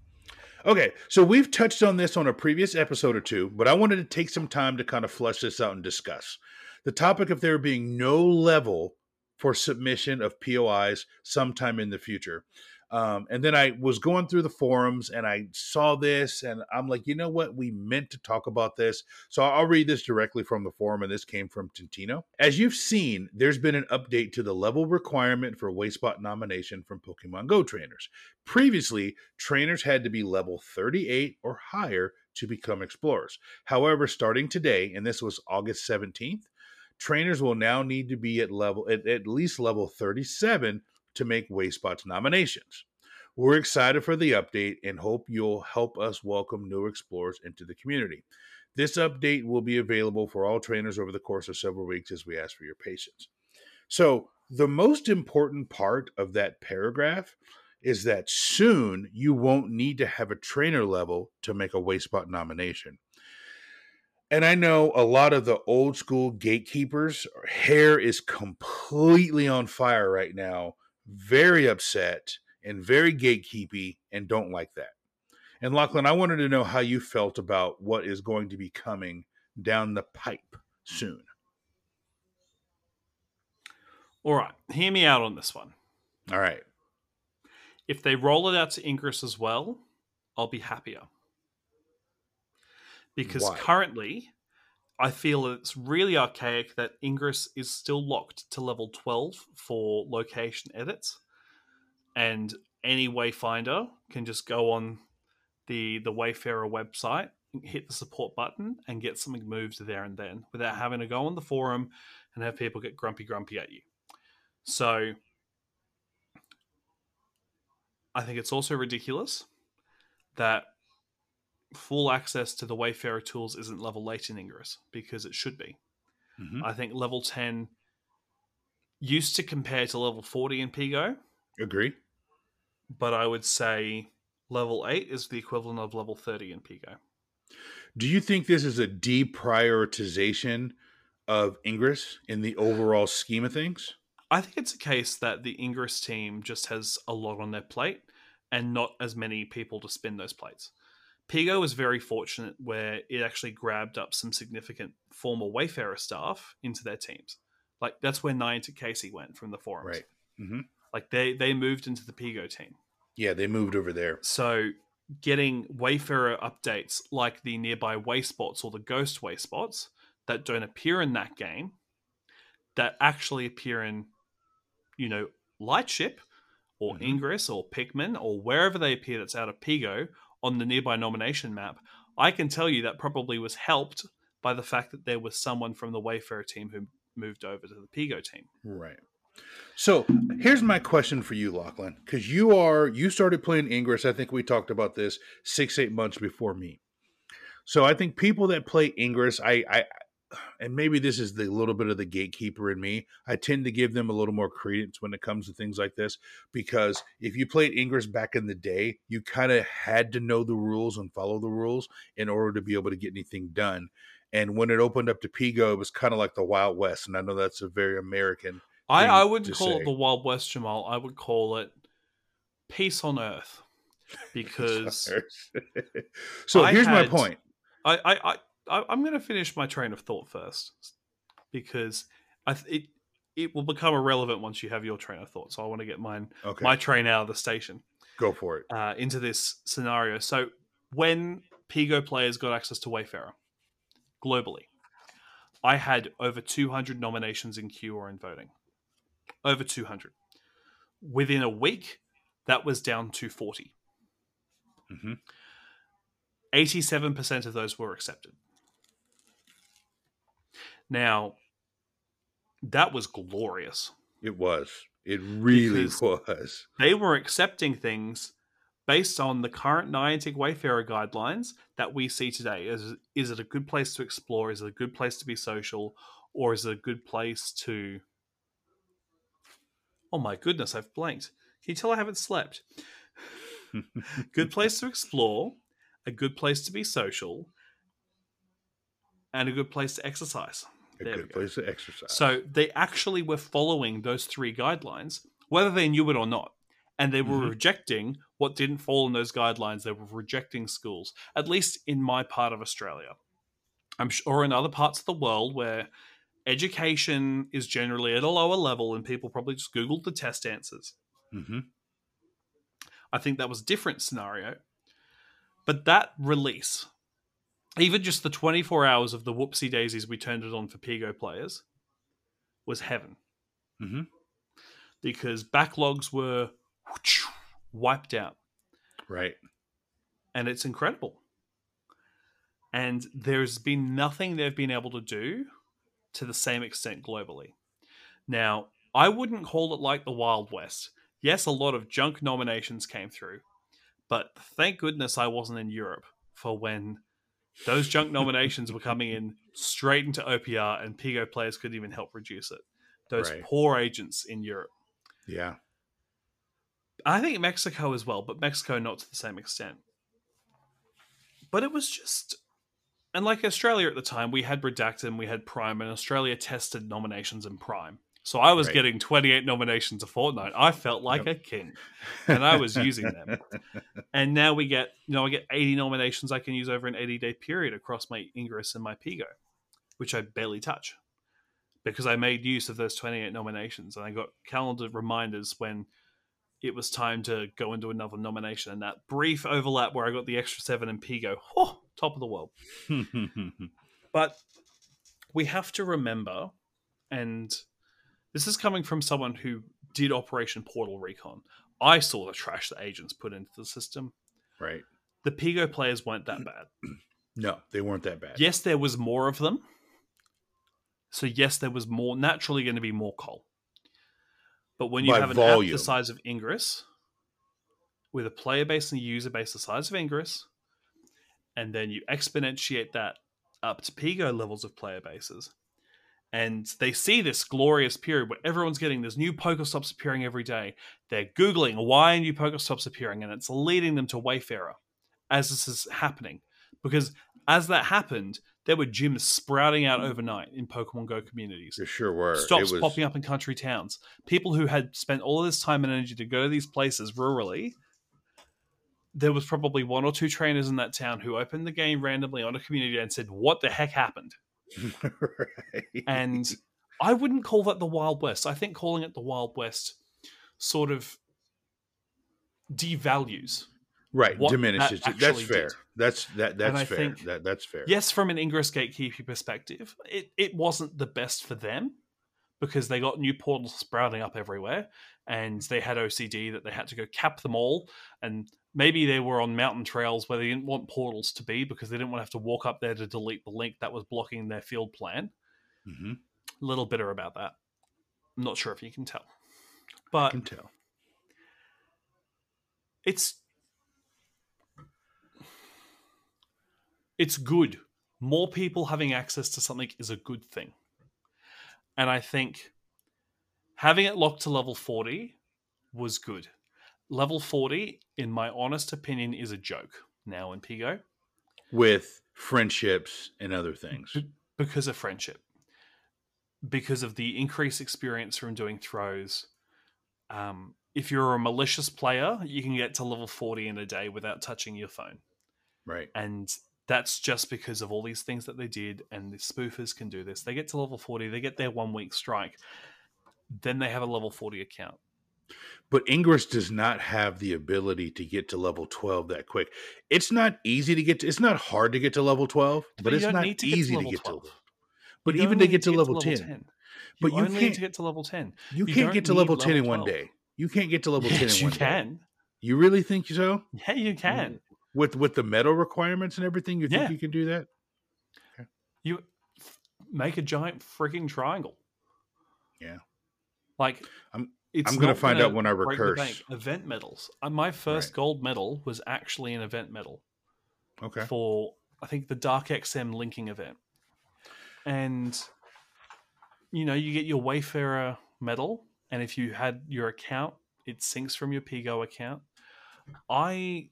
Okay, so we've touched on this on a previous episode or two, but I wanted to take some time to kind of flesh this out and discuss the topic of there being no level for submission of POIs sometime in the future. Um, and then I was going through the forums and I saw this, and I'm like, you know what? We meant to talk about this. So I'll read this directly from the forum, and this came from Tintino. As you've seen, there's been an update to the level requirement for Wayspot nomination from Pokemon Go trainers. Previously, trainers had to be level 38 or higher to become explorers. However, starting today, and this was August 17th, trainers will now need to be at level at, at least level 37 to make Wayspot's nominations. We're excited for the update and hope you'll help us welcome new explorers into the community. This update will be available for all trainers over the course of several weeks as we ask for your patience. So, the most important part of that paragraph is that soon you won't need to have a trainer level to make a Wayspot nomination. And I know a lot of the old school gatekeepers, hair is completely on fire right now, very upset and very gatekeepy, and don't like that. And Lachlan, I wanted to know how you felt about what is going to be coming down the pipe soon. All right, hear me out on this one. All right. If they roll it out to Ingress as well, I'll be happier. Because Why? currently, I feel it's really archaic that Ingress is still locked to level 12 for location edits. And any Wayfinder can just go on the, the Wayfarer website, hit the support button, and get something moved there and then without having to go on the forum and have people get grumpy grumpy at you. So I think it's also ridiculous that full access to the Wayfarer tools isn't level late in Ingress because it should be. Mhm. I think level 10 used to compare to level 40 in Pigo, Agree. but I would say level 8 is the equivalent of level 30 in Pigo. Do you think this is a deprioritization of Ingress in the overall scheme of things? I think it's a case that the Ingress team just has a lot on their plate and not as many people to spin those plates. Pigo was very fortunate where it actually grabbed up some significant former Wayfarer staff into their teams. Like that's where Niantic Casey went from the forums. Right. Mhm. Like they they moved into the Pigo team. Yeah, they moved over there. So getting Wayfarer updates like the nearby way spots or the ghost way spots that don't appear in that game, that actually appear in, you know, Lightship or Mhm. Ingress or Pikmin or wherever they appear that's out of Pigo on the nearby nomination map, I can tell you that probably was helped by the fact that there was someone from the Wayfarer team who moved over to the Pigo team. Right. So here's my question for you, Lachlan, because you are you started playing Ingress. I think we talked about this six eight months before me. So I think people that play Ingress, I, I and maybe this is the little bit of the gatekeeper in me. I tend to give them a little more credence when it comes to things like this because if you played Ingress back in the day, you kind of had to know the rules and follow the rules in order to be able to get anything done. And when it opened up to Pigo, it was kind of like the Wild West, and I know that's a very American I, I wouldn't call say. it the Wild West, Jamal. I would call it peace on earth (laughs) because (laughs) so I here's my point. I, I, I, I I'm going to finish my train of thought first because I th- it it will become irrelevant once you have your train of thought. So I want to get mine Okay, my train out of the station go for it. uh, into this scenario. So when Pigo players got access to Wayfarer globally, I had over 200 nominations in queue or in voting. Over 200. Within a week, that was down to 40. Mhm. 87% of those were accepted. Now, that was glorious. It was. It really Because- was. They were accepting things based on the current Niantic Wayfarer guidelines that we see today. Is, is it a good place to explore? Is it a good place to be social? Or is it a good place to. Oh my goodness, I've blanked. Can you tell I haven't slept? (laughs) good place to explore, a good place to be social, and a good place to exercise. A There good go. place to exercise. So they actually were following those three guidelines, whether they knew it or not. And they were Mhm. rejecting what didn't fall in those guidelines. They were rejecting schools, at least in my part of Australia. I'm sure in other parts of the world where education is generally at a lower level and people probably just Googled the test answers. hmm I think that was a different scenario. But that release, even just the 24 hours of the whoopsie daisies we turned it on for Pigo players, was heaven. hmm Because backlogs were (sniffs) wiped out. Right. And it's incredible. And there's been nothing they've been able to do to the same extent globally. Now, I wouldn't call it like the Wild West. Yes, a lot of junk nominations came through, but thank goodness I wasn't in Europe for when those junk nominations were coming in straight into OPR and Pigo players couldn't even help reduce it. Those Right. poor agents in Europe. Yeah. I think Mexico as well, but Mexico not to the same extent. But it was just, and like Australia at the time, we had Redacted and we had Prime, and Australia tested nominations in Prime. So I was Right. getting 28 nominations a fortnight. I felt like Yep. a king, and I was using them. (laughs) And now we get, you know, I get 80 nominations I can use over an 80 day period across my Ingress and my Pigo, which I barely touch because I made use of those 28 nominations and I got calendar reminders when it was time to go into another nomination. And that brief overlap where I got the extra seven in Pigo, oh, top of the world. (laughs) But we have to remember, and this is coming from someone who did Operation Portal Recon. I saw the trash that agents put into the system. right. The Pigo players weren't that bad. (clears throat) No, they weren't that bad. Yes, there was more of them. So yes, there was more naturally going to be more coal. But when you By have an app the size of Ingress, with a player base and a user base the size of Ingress, and then you exponentiate that up to Pigo levels of player bases, and they see this glorious period where everyone's getting this new Pokestops appearing every day. They're Googling why are new Pokestops appearing, and it's leading them to Wayfarer as this is happening. Because as that happened, there were gyms sprouting out overnight in Pokemon Go communities. There sure were. Stops was, popping up in country towns. People who had spent all of this time and energy to go to these places rurally. There was probably one or two trainers in that town who opened the game randomly on a community and said, "What the heck happened?" (laughs) right. And I wouldn't call that the Wild West. I think calling it the Wild West sort of devalues right diminishes that it. That's fair. did. That's that that's fair. think- that that's fair. yes, from an Ingress gatekeeping perspective, it, it wasn't the best for them because they got new portals sprouting up everywhere and they had OCD that they had to go cap them all. And maybe they were on mountain trails where they didn't want portals to be because they didn't want to have to walk up there to delete the link that was blocking their field plan. hmm A little bitter about that. I'm not sure if you can tell. I But can tell. it's it's good. More people having access to something is a good thing. And I think having it locked to level 40 was good. Level 40, in my honest opinion, is a joke now in Pigo With friendships and other things. B- because of friendship. Because of the increased experience from doing throws. Um, if you're a malicious player, you can get to level 40 in a day without touching your phone. Right. and that's just because of all these things that they did and the spoofers can do this they get to level 40 they get their one week strike then they have a level 40 account But Ingress does not have the ability to get to level 12 that quick. It's not easy to get to, it's not hard to get to level 12, but, you it's not to get to easy to level get 12. to. But You even to need get to level 10, But you, you only need can't- to get to level 10 you, You can't get to level 10 in one 12. day. You can't get to level (laughs) 10 yes in you one day. can You really think so? yeah you can With with the metal requirements and everything, you think Yeah. you can do that? you make a giant freaking triangle Yeah. Like I'm- it's I'm gonna not find out when I recurse. event medals uh, my first Right. gold medal was actually an event medal Okay. for I think the Dark XM linking event. And you know, you get your Wayfarer medal, and if you had your account, it syncs from your Pigo account. I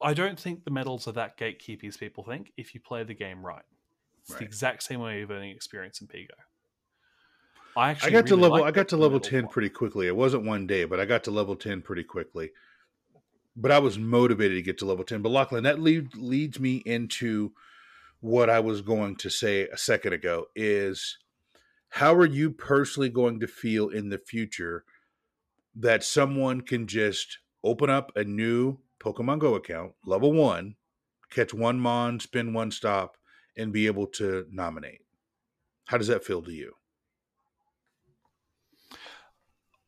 I don't think the medals are that gatekeepy as people think if you play the game right. It's Right. the exact same way of earning experience in Pigo. I I actually got to level I got to level 10 one. pretty quickly. It wasn't one day, but I got to level 10 pretty quickly. But I was motivated to get to level 10. But Lachlan, that lead, leads me into what I was going to say a second ago is how are you personally going to feel in the future that someone can just open up a new Pokemon Go account, level 1, catch one mon, spin one stop and be able to nominate? How does that feel to you?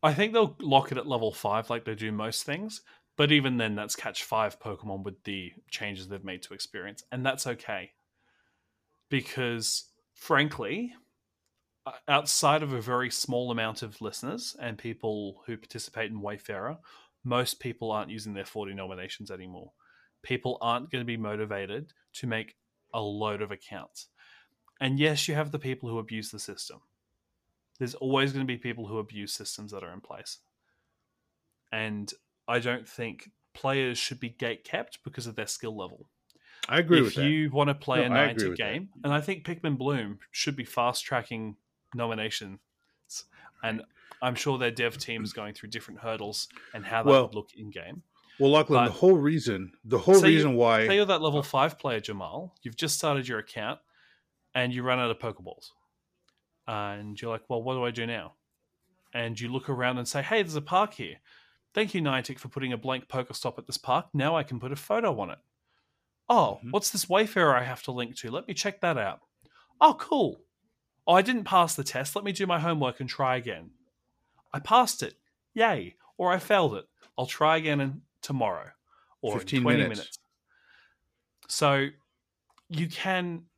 I think they'll lock it at level five, like they do most things. But even then, that's catch five Pokemon with the changes they've made to experience, and that's okay. Because, frankly, outside of a very small amount of listeners and people who participate in Wayfarer, most people aren't using their 40 nominations anymore. People aren't going to be motivated to make a load of accounts. And yes, you have the people who abuse the system there's always going to be people who abuse systems that are in place. And I don't think players should be gate kept because of their skill level. I agree if with that. you want to play No, a I agree Niantic with that. game, and I think Pikmin Bloom should be fast tracking nominations, and I'm sure their dev team is going through different hurdles and how that Well, would look in game. Well, Lachlan, But- the whole reason, the whole Say you- reason why, Say you're that level five player, Jamal. You've just started your account, and you run out of Pokeballs, and you're like, "Well, what do I do now?" And you look around and say, "Hey, there's a park here. Thank you, Niantic, for putting a blank Pokestop at this park. Now I can put a photo on it. Oh, Mhm. what's this Wayfarer I have to link to? Let me check that out. Oh, cool. Oh, I didn't pass the test. Let me do my homework and try again. I passed it. Yay. Or I failed it. I'll try again in, tomorrow or in 15 20 minutes. minutes. So you can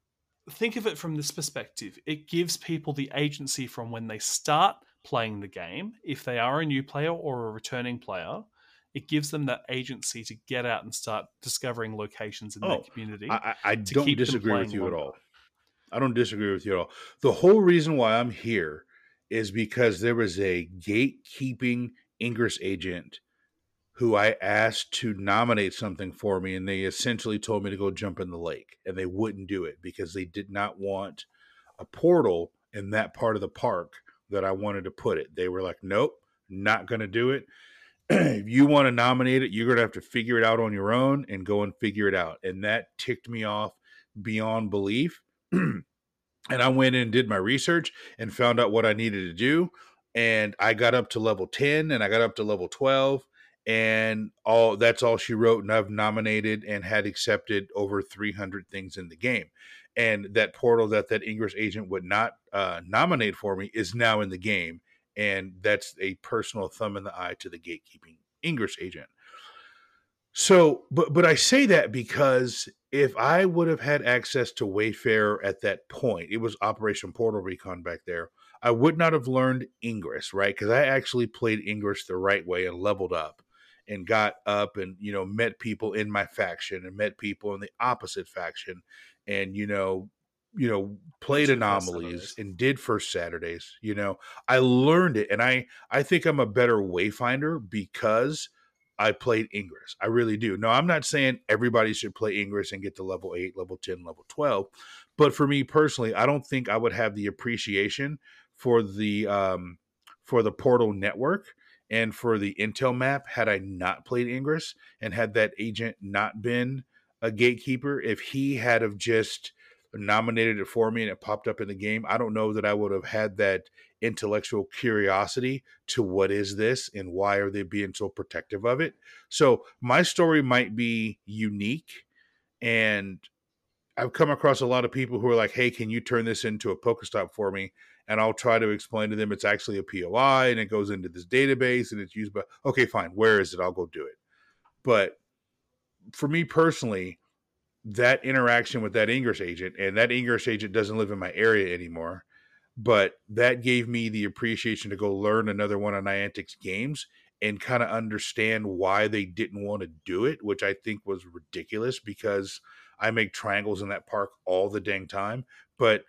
think of it from this perspective. It gives people the agency from when they start playing the game, if they are a new player or a returning player, it gives them that agency to get out and start discovering locations in Oh, their community. I, I, don't disagree with you at all. I don't disagree with you at all. The whole reason why I'm here is because there was a gatekeeping Ingress agent who I asked to nominate something for me, and they essentially told me to go jump in the lake, and they wouldn't do it because they did not want a portal in that part of the park that I wanted to put it. They were like, "Nope, not going to do it." (clears throat) if you want to nominate it, you're going to have to figure it out on your own and go and figure it out. And that ticked me off beyond belief. (clears throat) and I went in and did my research and found out what I needed to do. And I got up to level 10 and I got up to level 12. And all that's all she wrote and I've nominated and had accepted over 300 things in the game. And that portal that that Ingress agent would not uh, nominate for me is now in the game, and that's a personal thumb in the eye to the gatekeeping Ingress agent. So, but but I say that because if I would have had access to Wayfarer at that point, it was Operation Portal Recon back there. I would not have learned Ingress, right? Because I actually played Ingress the right way and leveled up and got up and you know met people in my faction and met people in the opposite faction and you know you know played anomalies and did first saturdays you know i learned it and i i think i'm a better wayfinder because I played Ingress. I really do. No, I'm not saying everybody should play Ingress and get to level 8, level 10, level 12. But for me personally, I don't think I would have the appreciation for the um for the Portal network and for the Intel map had I not played Ingress and had that agent not been a gatekeeper. If he had have just nominated it for me and it popped up in the game, I don't know that I would have had that intellectual curiosity to what is this and why are they being so protective of it. So my story might be unique and I've come across a lot of people who are like, "Hey, can you turn this into a Pokestop for me?" And I'll try to explain to them it's actually a POI and it goes into this database and it's used by. Okay, fine. Where is it? I'll go do it. But for me personally, that interaction with that Ingress agent, and that Ingress agent doesn't live in my area anymore, but that gave me the appreciation to go learn another one of Niantic's games and kind of understand why they didn't want to do it, which I think was ridiculous because I make triangles in that park all the dang time. But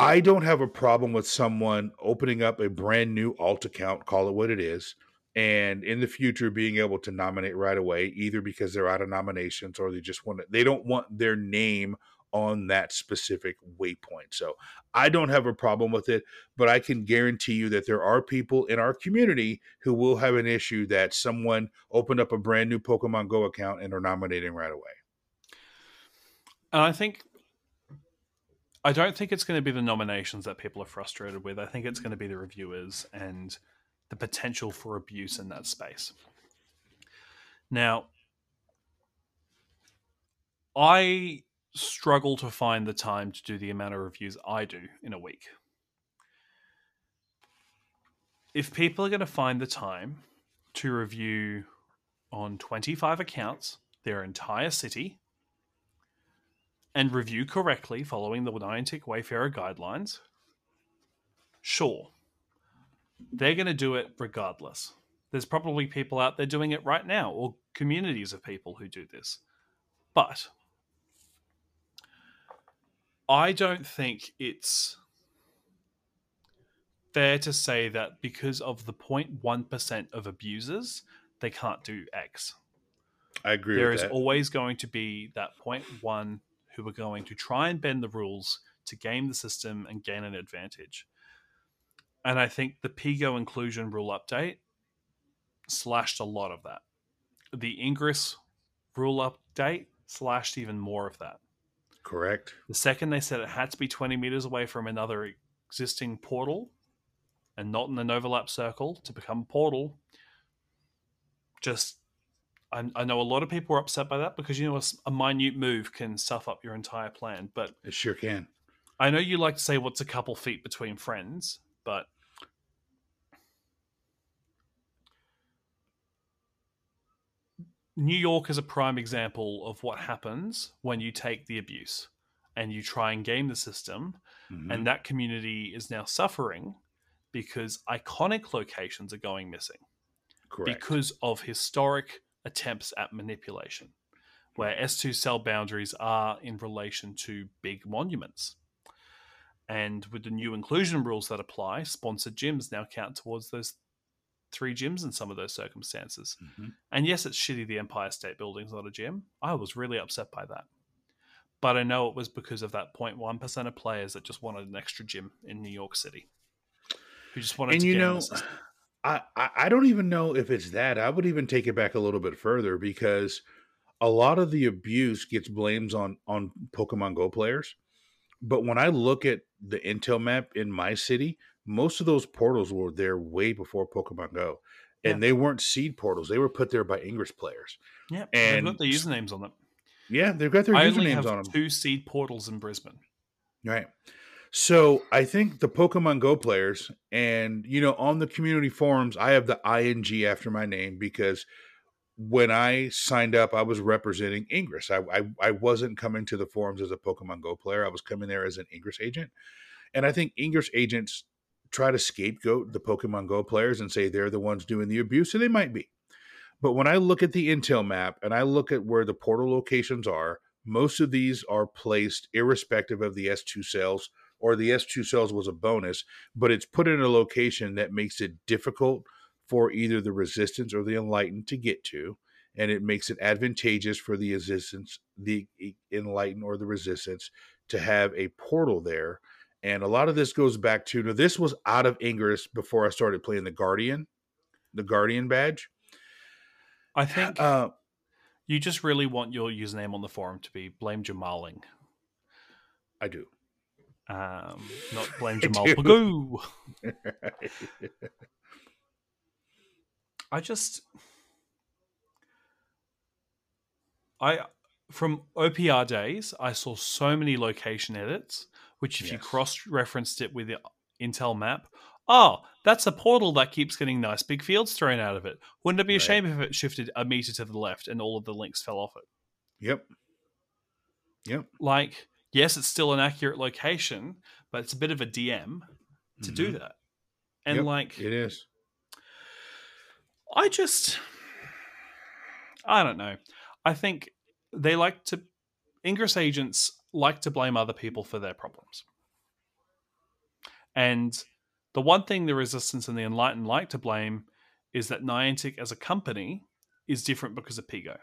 I don't have a problem with someone opening up a brand new alt account, call it what it is, and in the future being able to nominate right away either because they're out of nominations or they just want to, they don't want their name on that specific waypoint. So i don't have a problem with it but i can guarantee you that there are people in our community who will have an issue that someone opened up a brand new pokemon go account and are nominating right away. I think i don't think it's going to be the nominations that people are frustrated with i think it's going to be the reviewers and the potential for abuse in that space. Now, I struggle to find the time to do the amount of reviews I do in a week. If people are going to find the time to review on 25 accounts, their entire city, and review correctly following the Niantic Wayfarer guidelines, sure they're going to do it regardless. There's probably people out there doing it right now, or communities of people who do this. But I don't think it's fair to say that because of the 0.1% of abusers, they can't do X. I agree. There is that. always going to be that 0.1 who are going to try and bend the rules to game the system and gain an advantage and I think the Pigo inclusion rule update slashed a lot of that. The Ingress rule update slashed even more of that. Correct. The second they said it had to be 20 meters away from another existing portal and not in an overlap circle to become a portal, just I, I, know a lot of people are upset by that because you know a, a minute move can stuff up your entire plan. But it sure can. I know you like to say what's a couple feet between friends, but New York is a prime example of what happens when you take the abuse and you try and game the system, mm-hmm. and that community is now suffering because iconic locations are going missing. Correct. Because of historic attempts at manipulation, where S2 cell boundaries are in relation to big monuments. And with the new inclusion rules that apply, sponsored gyms now count towards those three gyms in some of those circumstances. Mm-hmm. And yes, it's shitty the Empire State Building's not a gym. I was really upset by that. But I know it was because of that 0.1% of players that just wanted an extra gym in New York City. Who just wanted and to you know, I, I don't even know if it's that. I would even take it back a little bit further because a lot of the abuse gets blames on on Pokemon Go players. But when I look at the intel map in my city, most of those portals were there way before Pokemon Go. And Yeah. they weren't seed portals. They were put there by Ingress players. Yeah, And they've got the usernames on them. Yeah, they've got their I usernames on them. two seed portals in Brisbane. Right. So I think the Pokemon Go players, and you know, on the community forums, I have the ing after my name because when I signed up, I was representing Ingress. I, I I wasn't coming to the forums as a Pokemon Go player. I was coming there as an Ingress agent, and I think Ingress agents try to scapegoat the Pokemon Go players and say they're the ones doing the abuse, and they might be. But when I look at the intel map and I look at where the portal locations are, most of these are placed irrespective of the S2 cells or the S2 cells was a bonus, but it's put in a location that makes it difficult for either the resistance or the enlightened to get to, and it makes it advantageous for the resistance, the enlightened or the resistance to have a portal there. And a lot of this goes back to now this was out of Ingress before I started playing the Guardian, the Guardian badge. I think Uh, you just really want your username on the forum to be blame Jamaling, I do. Um, not blame (laughs) Jamal. PoGo. (laughs) I just, I from OPR days, I saw so many location edits, which if you cross referenced it with the Intel map, oh, that's a portal that keeps getting nice big fields thrown out of it. Wouldn't it be a shame if it shifted a meter to the left and all of the links fell off it? yep. Yep. Like, yes, it's still an accurate location, but it's a bit of a DM to do Mhm. that. And Yep, like, It is. I just, I don't know. I think they like to, Ingress agents like to blame other people for their problems. And the one thing the Resistance and the Enlightened like to blame is that Niantic as a company is different because of PoGo.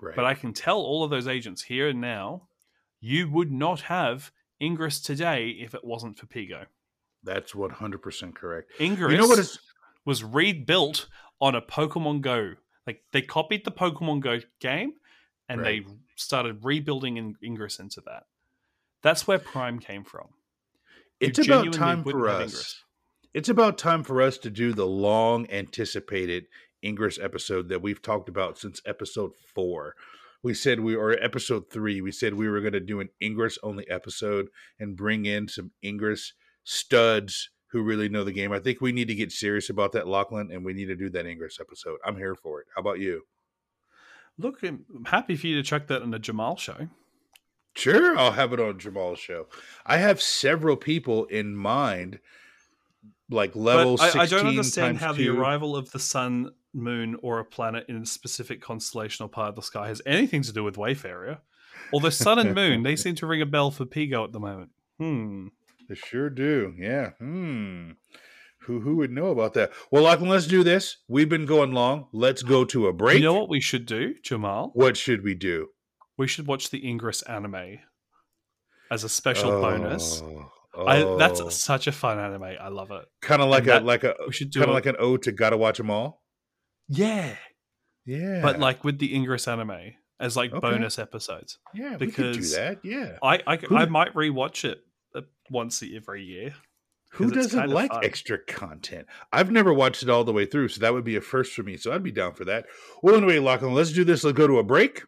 Right. But I can tell all of those agents here and now, you would not have Ingress today if it wasn't for PoGo. That's 100% correct. Ingress You know what is was rebuilt on a Pokemon Go. Like they copied the Pokemon Go game and Right. they started rebuilding in- Ingress into that. That's where Prime came from. You it's about time for us. Ingress. It's about time for us to do the long anticipated Ingress episode that we've talked about since episode 4. We said we or episode 3, we said we were going to do an Ingress only episode and bring in some Ingress studs who really know the game. I think we need to get serious about that Lachlan and we need to do that Ingress episode. I'm here for it. How about you? Look, I'm happy for you to check that in the Jamal show. Sure, I'll have it on Jamal's show. I have several people in mind, like level. But I, I don't understand times how the arrival of the sun, moon, or a planet in a specific constellational part of the sky has anything to do with Wayfarer. Although sun and moon, they seem to ring a bell for PoGo at the moment. Hmm. They sure do. Yeah. Hmm. Who who would know about that? Well, Lachlan, let's do this. We've been going long. Let's go to a break. You know what we should do, Jamal? What should we do? We should watch the Ingress anime as a special bonus. Oh, I, that's such a fun anime. I love it. kind of like and that- a like a We should do kind of like an ode to gotta watch them all. yeah, Yeah, but like with the Ingress anime as like Okay. bonus episodes. yeah, we could do because- that. Yeah, I I, Who I might rewatch it uh, once every year. Who doesn't like fun. extra content? I've never watched it all the way through, so that would be a first for me. So I'd be down for that. Well, anyway, Lachlan, let's do this. Let's go to a break.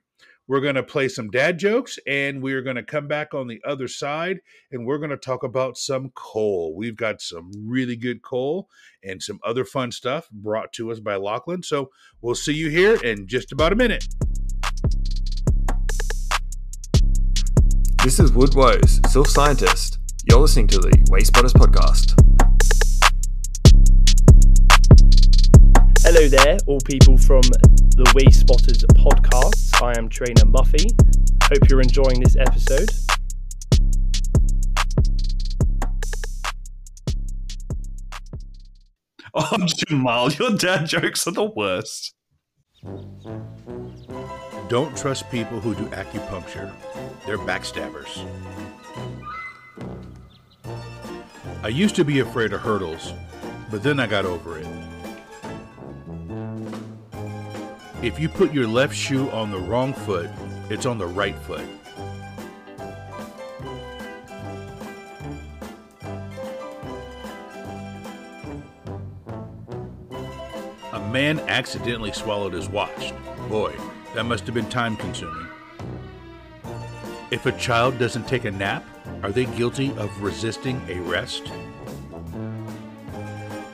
We're going to play some dad jokes, and we're going to come back on the other side, and we're going to talk about some coal. We've got some really good coal and some other fun stuff brought to us by Lachlan. So we'll see you here in just about a minute. This is Wood Woes, Sylph Scientist. You're listening to the Wayspotters Podcast. Hello there, all people from the Wayspotters podcast. I am trainer Muffy. Hope you're enjoying this episode. (laughs) Oh, I'm Jamal, your dad jokes are the worst. Don't trust people who do acupuncture, they're backstabbers. I used to be afraid of hurdles, but then I got over it. If you put your left shoe on the wrong foot, it's on the right foot. A man accidentally swallowed his watch. Boy, that must have been time consuming. If a child doesn't take a nap, are they guilty of resisting arrest?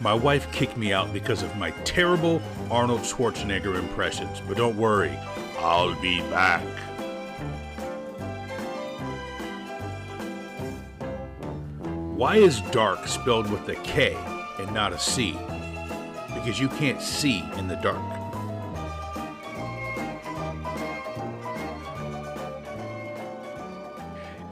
My wife kicked me out because of my terrible Arnold Schwarzenegger impressions, but don't worry, I'll be back. Why is dark spelled with a K and not a C? Because you can't see in the dark.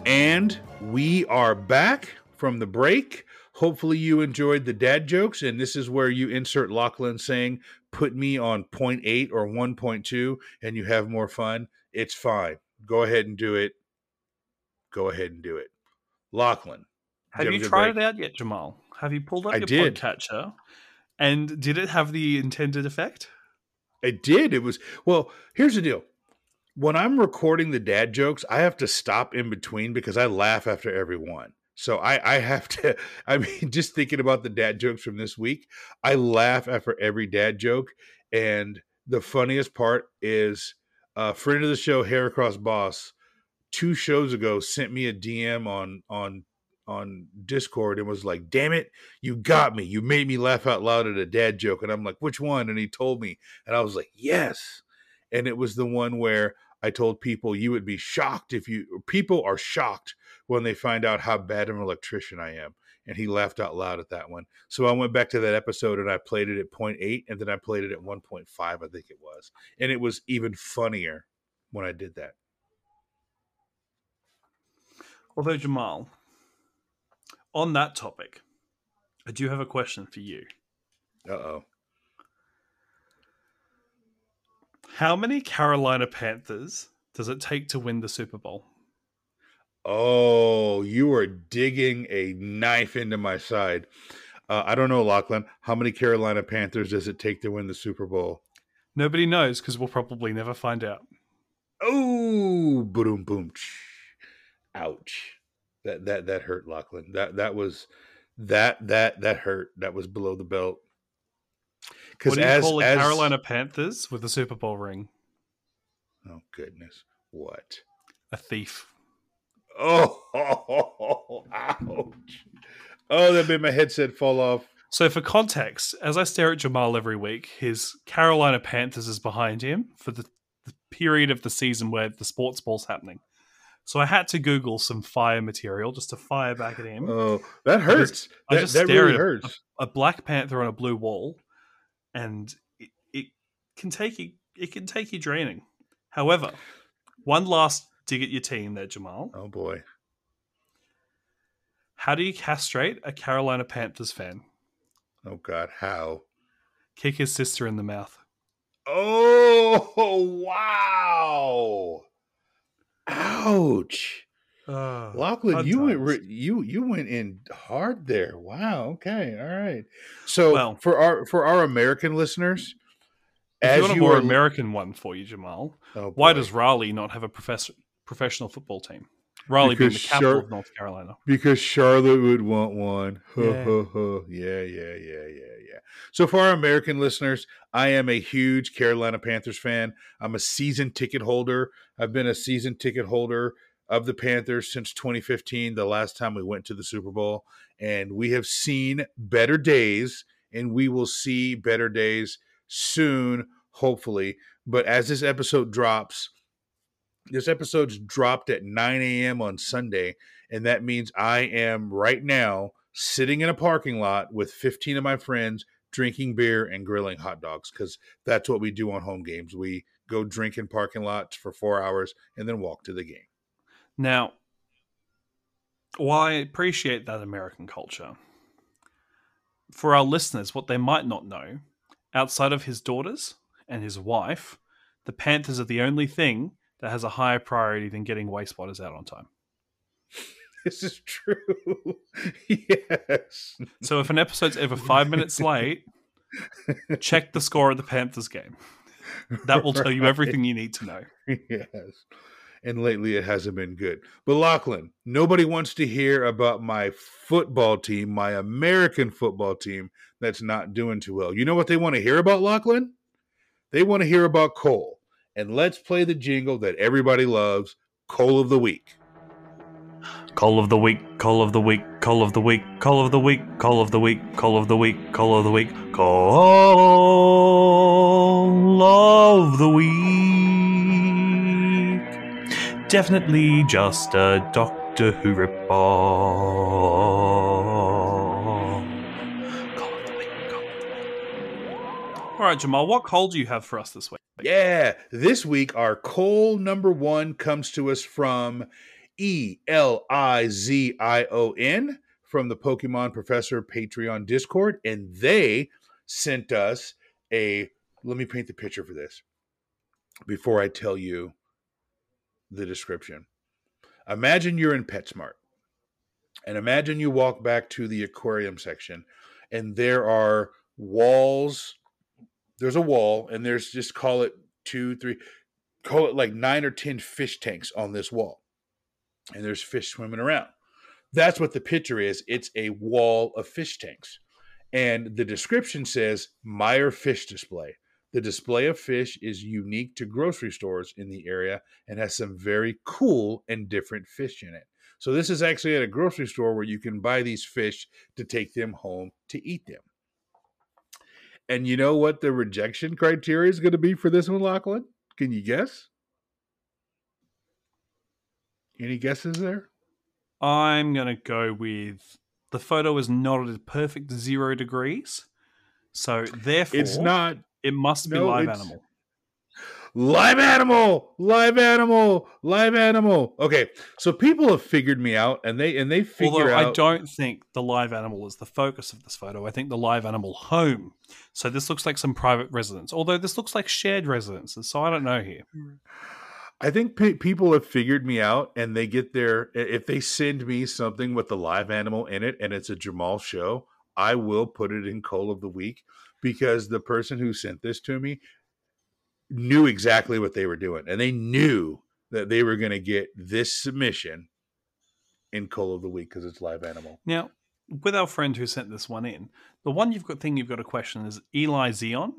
And we are back from the break. Hopefully, you enjoyed the dad jokes, and this is where you insert Lachlan saying, Put me on 0.8 or 1.2, and you have more fun. It's fine. Go ahead and do it. Go ahead and do it. Lachlan. Have you have a good tried break? it out yet, Jamal? Have you pulled up I your did. podcatcher? And did it have the intended effect? It did. It was well. Here's the deal. When I'm recording the dad jokes, I have to stop in between because I laugh after every one. So I, I have to. (laughs) I mean, just thinking about the dad jokes from this week, I laugh after every dad joke. And the funniest part is a friend of the show, Hair Across Boss, two shows ago sent me a DM on on on Discord and was like, "Damn it, you got me! You made me laugh out loud at a dad joke." And I'm like, "Which one?" And he told me, and I was like, "Yes." And it was the one where I told people you would be shocked if you people are shocked when they find out how bad of an electrician I am. And he laughed out loud at that one. So I went back to that episode and I played it at 0.8 and then I played it at 1.5, I think it was. And it was even funnier when I did that. Although, Jamal, on that topic, I do have a question for you. Uh oh. How many Carolina Panthers does it take to win the Super Bowl? Oh, you are digging a knife into my side. Uh, I don't know, Lachlan. How many Carolina Panthers does it take to win the Super Bowl? Nobody knows because we'll probably never find out. Oh, boom, boom. Ouch. That that that hurt, Lachlan. That that was that that that hurt. That was below the belt. What do you as, call the as- Carolina Panthers with a Super Bowl ring? Oh goodness, what? A thief. Oh, (laughs) ouch! Oh, that made my headset fall off. So, for context, as I stare at Jamal every week, his Carolina Panthers is behind him for the, the period of the season where the sports ball's happening. So, I had to Google some fire material just to fire back at him. Oh, that hurts. I that just that stare really at a- hurts. a black panther on a blue wall, and it, it can take you. It can take you draining. However, one last dig at your team there, Jamal. Oh boy. How do you castrate a Carolina Panthers fan? Oh God, how? Kick his sister in the mouth. Oh wow! Ouch, Oh, Lachlan, you went times. re- you you went in hard there. Wow. Okay. All right. So Well- for our for our American listeners, If as you want a more American one for you, Jamal, oh, why does Raleigh not have a profess- professional football team? Raleigh being the Because capital Char- of North Carolina. because Charlotte would want one. Yeah. huh, huh. yeah, yeah, yeah, yeah, yeah. So for our American listeners, I am a huge Carolina Panthers fan. I'm a season ticket holder. I've been a season ticket holder of the Panthers since 2015, the last time we went to the Super Bowl, and we have seen better days, and we will see better days soon, hopefully. But as this episode drops, this episode's dropped at 9 a.m. on Sunday, and that means I am right now sitting in a parking lot with 15 of my friends drinking beer and grilling hot dogs because that's what we do on home games. We go drink in parking lots for four hours and then walk to the game. Now, while I appreciate that American culture, for our listeners, what they might not know, outside of his daughters and his wife, the Panthers are the only thing that has a higher priority than getting Wayspotters out on time. (laughs) This is true. (laughs) yes. So if an episode's ever five minutes (laughs) late, check the score of the Panthers game. That will tell you everything you need to know. yes. And lately it hasn't been good. But Lachlan, nobody wants to hear about my football team, my American football team, that's not doing too well. You know what they want to hear about, Lachlan? They want to hear about coal. And let's play the jingle that everybody loves Coal of the Week. Call of the week, call of the week, call of the week, call of the week, call of the week, call of the week, call of the week, call of the week. Definitely just a Doctor Who ripoff. Call call. All right, Jamal, what coal do you have for us this week? Yeah, this week our coal number one comes to us from E L I Z I O N from the Pokemon Professor Patreon Discord, and they sent us a. Let me paint the picture for this before I tell you the description. Imagine you're in PetSmart, and imagine you walk back to the aquarium section, and there are walls there's a wall and there's just call it two three call it like nine or ten fish tanks on this wall. And there's fish swimming around. That's what the picture is. It's a wall of fish tanks. And the description says Meijer fish display. The display of fish is unique to grocery stores in the area and has some very cool and different fish in it. So this is actually at a grocery store where you can buy these fish to take them home to eat them and you know what the rejection criteria is going to be for this one, Lachlan? Can you guess? Any guesses there? I'm going to go with the photo is not at a perfect zero degrees. So therefore, It's not It must be no, live animal. Live animal, live animal, live animal. Okay, so people have figured me out, and they and they figure Although out. I don't think the live animal is the focus of this photo. I think the live animal home. So this looks like some private residence. Although this looks like shared residences. So I don't know here. I think pe- people have figured me out, and they get their. If they send me something with the live animal in it, and it's a Jamal show, I will put it in Coal of the Week because the person who sent this to me knew exactly what they were doing, and they knew that they were going to get this submission in Coal of the Week because it's live animal. Now, with our friend who sent this one in, the one you've got thing you've got a question is Eli Zion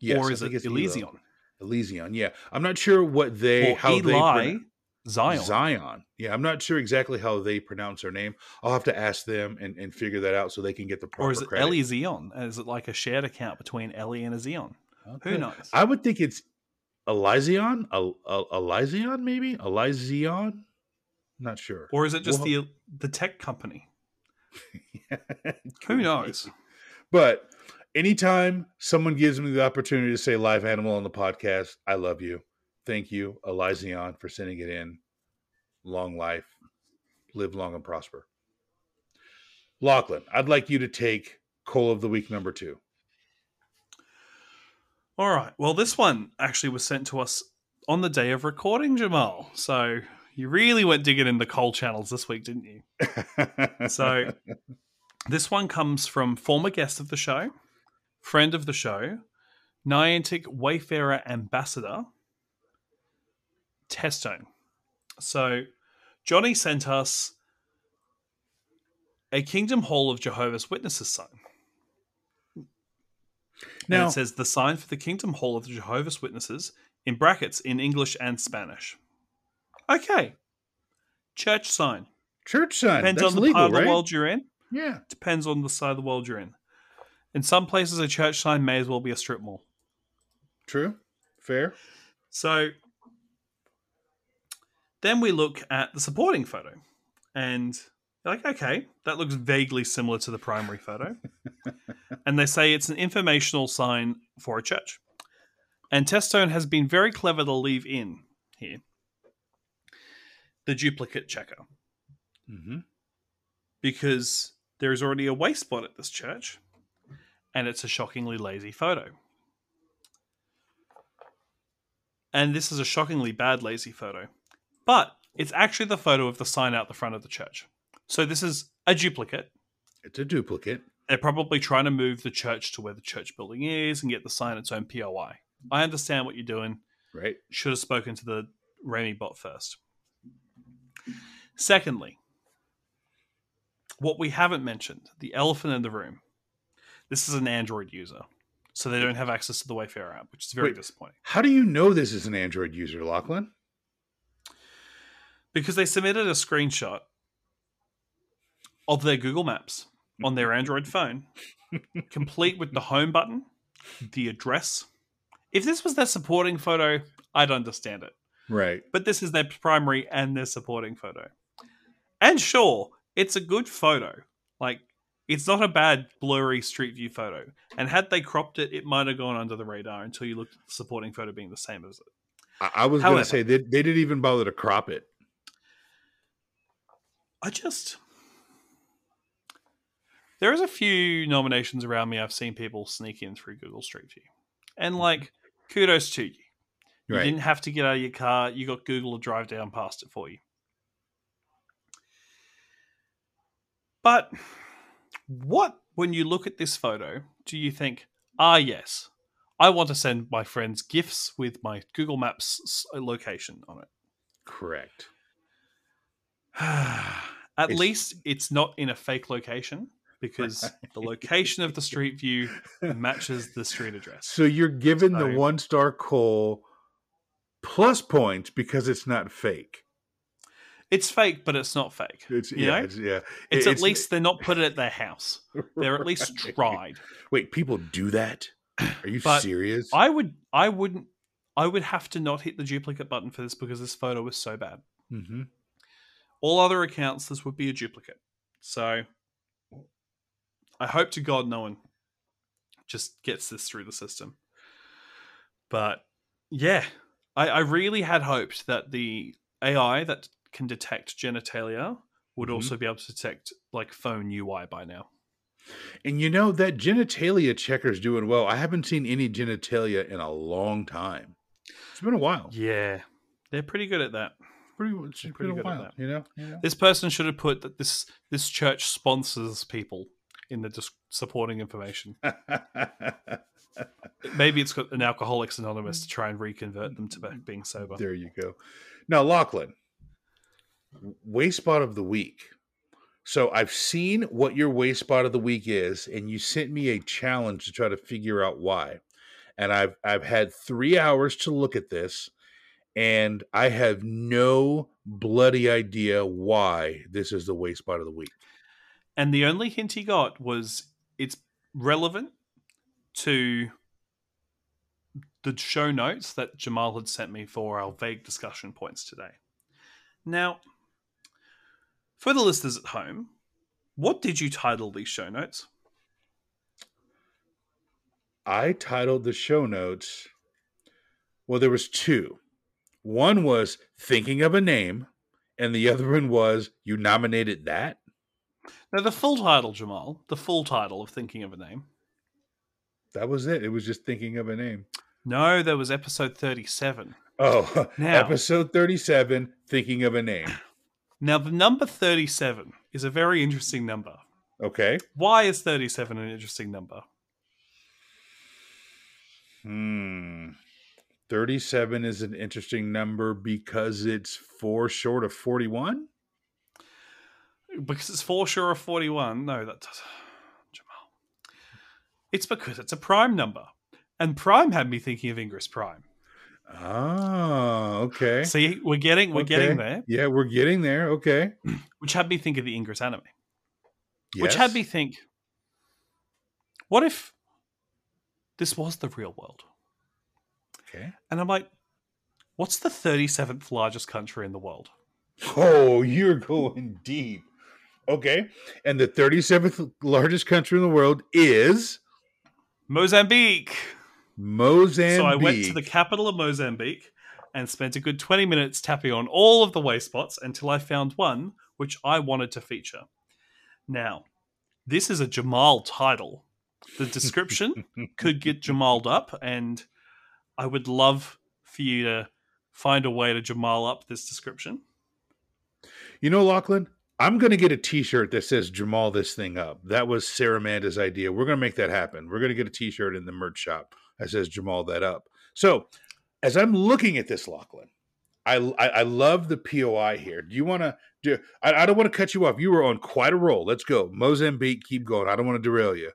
Yes, or is it Elysion Elysion, yeah. I'm not sure what they or how they Eli Zion? Zion. Yeah, I'm not sure exactly how they pronounce their name. I'll have to ask them and, and figure that out so they can get the proper Or is it. Ellie Zion? Is it like a shared account between Ellie and a Zion? Who knows? I would think it's Elysion, El- El- Elysion, maybe Elysion. Not sure. Or is it just Well- the the tech company? (laughs) Who knows? But anytime someone gives me the opportunity to say live animal on the podcast, I love you. Thank you, Elysion, for sending it in. Long life, live long and prosper. Lachlan, I'd like you to take Coal of the Week number two. All right. Well, this one actually was sent to us on the day of recording, Jamal. So you really went digging in the coal channels this week, didn't you? (laughs) So this one comes from former guest of the show, friend of the show, Niantic Wayfarer Ambassador, Testone. So Johnny sent us a Kingdom Hall of Jehovah's Witnesses sign. Now- and it says the sign for the Kingdom Hall of the Jehovah's Witnesses in brackets in English and Spanish. Okay. Church sign. church sign. Depends That's on the legal, part of the world you're in. Yeah. Depends on the side of the world you're in. In some places, a church sign may as well be a strip mall. True. Fair. So then we look at the supporting photo, and you're like, okay, that looks vaguely similar to the primary photo. (laughs) and they say it's an informational sign for a church. And Testone has been very clever to leave in here the duplicate checker hmm because there is already a wayspot at this church, and it's a shockingly lazy photo. And this is a shockingly bad lazy photo, but it's actually the photo of the sign out the front of the church. So this is a duplicate. It's a duplicate. They're probably trying to move the church to where the church building is and get the sign its own POI. I understand what you're doing Right. should have spoken to the Remy bot first. Secondly, what we haven't mentioned, the elephant in the room. This is an Android user, so they don't have access to the Wayfarer app, which is very Wait. disappointing. How do you know this is an Android user, Lachlan? Because they submitted a screenshot of their Google Maps on their mm-hmm. Android phone, (laughs) complete with the home button, the address. If this was their supporting photo, I'd understand it. Right. but this is their primary and their supporting photo. And sure, it's a good photo. Like, it's not a bad blurry street view photo. And had they cropped it, it might have gone under the radar until you looked at the supporting photo being the same as it. I, I was going to say they, they didn't even bother to crop it. I just. There is a few nominations around me I've seen people sneak in through Google Street View. And, like, kudos to you. You Right. didn't have to get out of your car. You got Google to drive down past it for you. But what, when you look at this photo, do you think, ah, yes, I want to send my friends gifts with my Google Maps location on it? Correct. (sighs) At It's- least it's not in a fake location because (laughs) the location of the street view matches the street address. So you're given the one star coal plus points because it's not fake. It's fake, but it's not fake. It's You yeah, know? it's, yeah. It's It- at least they're not put it at their house. They're at least (laughs) tried. Wait, people do that? Are you But serious? I would I wouldn't I would have to not hit the duplicate button for this because this photo was so bad. hmm All other accounts this would be a duplicate. So I hope to God no one just gets this through the system. But yeah, I, I really had hoped that the AI that can detect genitalia would Mhm. also be able to detect like phone UI by now. And you know that genitalia checker's doing well. I haven't seen any genitalia in a long time. It's been a while. Yeah. They're pretty good at that. Pretty, Pretty a good at that. You know. You know? This person should have put that this this church sponsors people in the dis- supporting information. (laughs) Maybe it's got an Alcoholics Anonymous to try and reconvert them to being sober. there you go. Now, Lachlan, wayspot of the week. So I've seen what your wayspot of the week is, and you sent me a challenge to try to figure out why. And I've I've had three hours to look at this, and I have no bloody idea why this is the wayspot of the week. And the only hint he got was it's relevant to the show notes that Jamal had sent me for our vague discussion points today. Now, for the listeners at home, what did you title these show notes? I titled the show notes. Well, there was two. One was thinking of a name, and the other one was you nominated that. Now, the full title, Jamal, the full title of Thinking of a Name. That was it. It was just thinking of a name. No, there was episode 37. Oh, (laughs) Now- episode 37, thinking of a name. Now, the number 37 is a very interesting number. Okay. Why is 37 an interesting number? Hmm. 37 is an interesting number because it's four short of 41. Because it's four sure of 41. No, that does. (sighs) Jamal. It's because it's a prime number. And prime had me thinking of Ingress Prime. Oh, okay. See, we're getting we're Okay. getting there, Yeah, we're getting there. Okay. (clears throat) which had me think of the Ingress anime. Yes. Which had me think, what if this was the real world? Okay. And I'm like, what's the 37th largest country in the world? Oh, you're going deep. Okay. And the 37th largest country in the world is Mozambique. Mozambique. So I went to the capital of Mozambique and spent a good 20 minutes tapping on all of the wayspots until I found one which I wanted to feature. Now, this is a Jamal title. The description (laughs) could get Jamaled up, and I would love for you to find a way to Jamal up this description. You know, Lachlan, I'm going to get a T-shirt that says Jamal this thing up. That was Sarah Manda's idea. We're going to make that happen. We're going to get a T-shirt in the merch shop that says Jamal that up. So, as I'm looking at this, Lachlan, I I, I love the POI here. Do you want to do? I, I don't want to cut you off. You were on quite a roll. Let's go, Mozambique. Keep going. I don't want to derail you.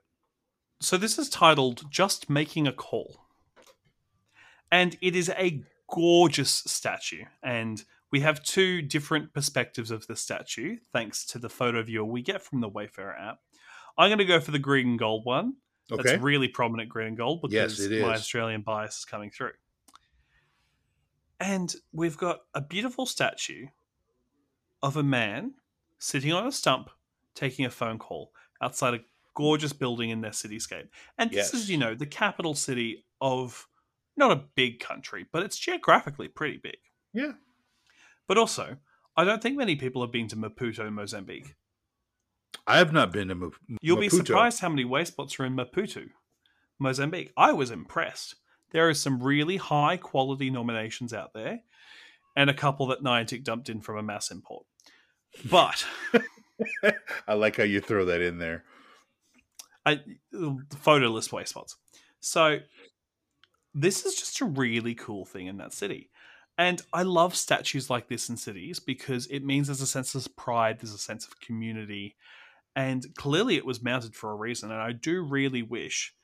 So this is titled Just Making a Call. And it is a gorgeous statue. And we have two different perspectives of the statue, thanks to the photo viewer we get from the Wayfarer app. I'm going to go for the green and gold one. Okay. That's really prominent green and gold Yes, because it my. Australian bias is coming through. And we've got a beautiful statue of a man sitting on a stump taking a phone call outside a gorgeous building in their cityscape. And this Yes. is, you know, the capital city of not a big country, but it's geographically pretty big. Yeah. But also, I don't think many people have been to Maputo, Mozambique. I have not been to Map- You'll be surprised how many wayspots are in Maputo, Mozambique. I was impressed. There are some really high quality nominations out there, and a couple that Niantic dumped in from a mass import. But (laughs) I like how you throw that in there. I, photo list wayspots. So this is just a really cool thing in that city. And I love statues like this in cities because it means there's a sense of pride, there's a sense of community. And clearly it was mounted for a reason. And I do really wish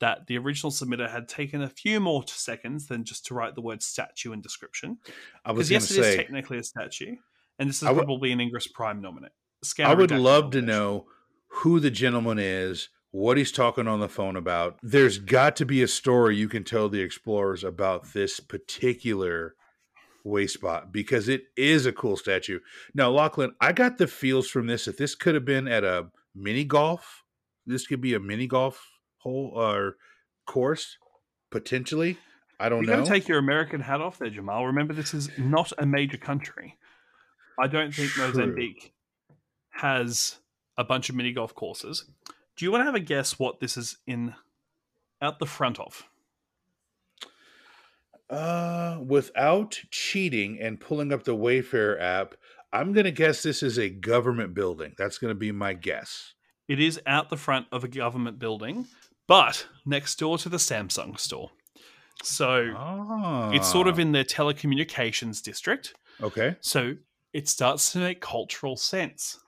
that the original submitter had taken a few more seconds than just to write the word statue in description. I was Because yes, to it is technically a statue. And this is would- probably an Ingress Prime nominate. I would love to know who the gentleman is, what he's talking on the phone about. There's got to be a story you can tell the explorers about this particular wayspot because it is a cool statue. Now, Lachlan, I got the feels from this that this could have been at a mini golf. This could be a mini golf hole or course, potentially. I don't You're going know. to take your American hat off there, Jamal. Remember, this is not a major country. I don't think True. Mozambique has a bunch of mini golf courses. Do you want to have a guess what this is in out the front of? Uh, without cheating and pulling up the Wayfarer app, I'm going to guess this is a government building. That's going to be my guess. It is out the front of a government building, but next door to the Samsung store. So Ah, it's sort of in the telecommunications district. okay. So it starts to make cultural sense.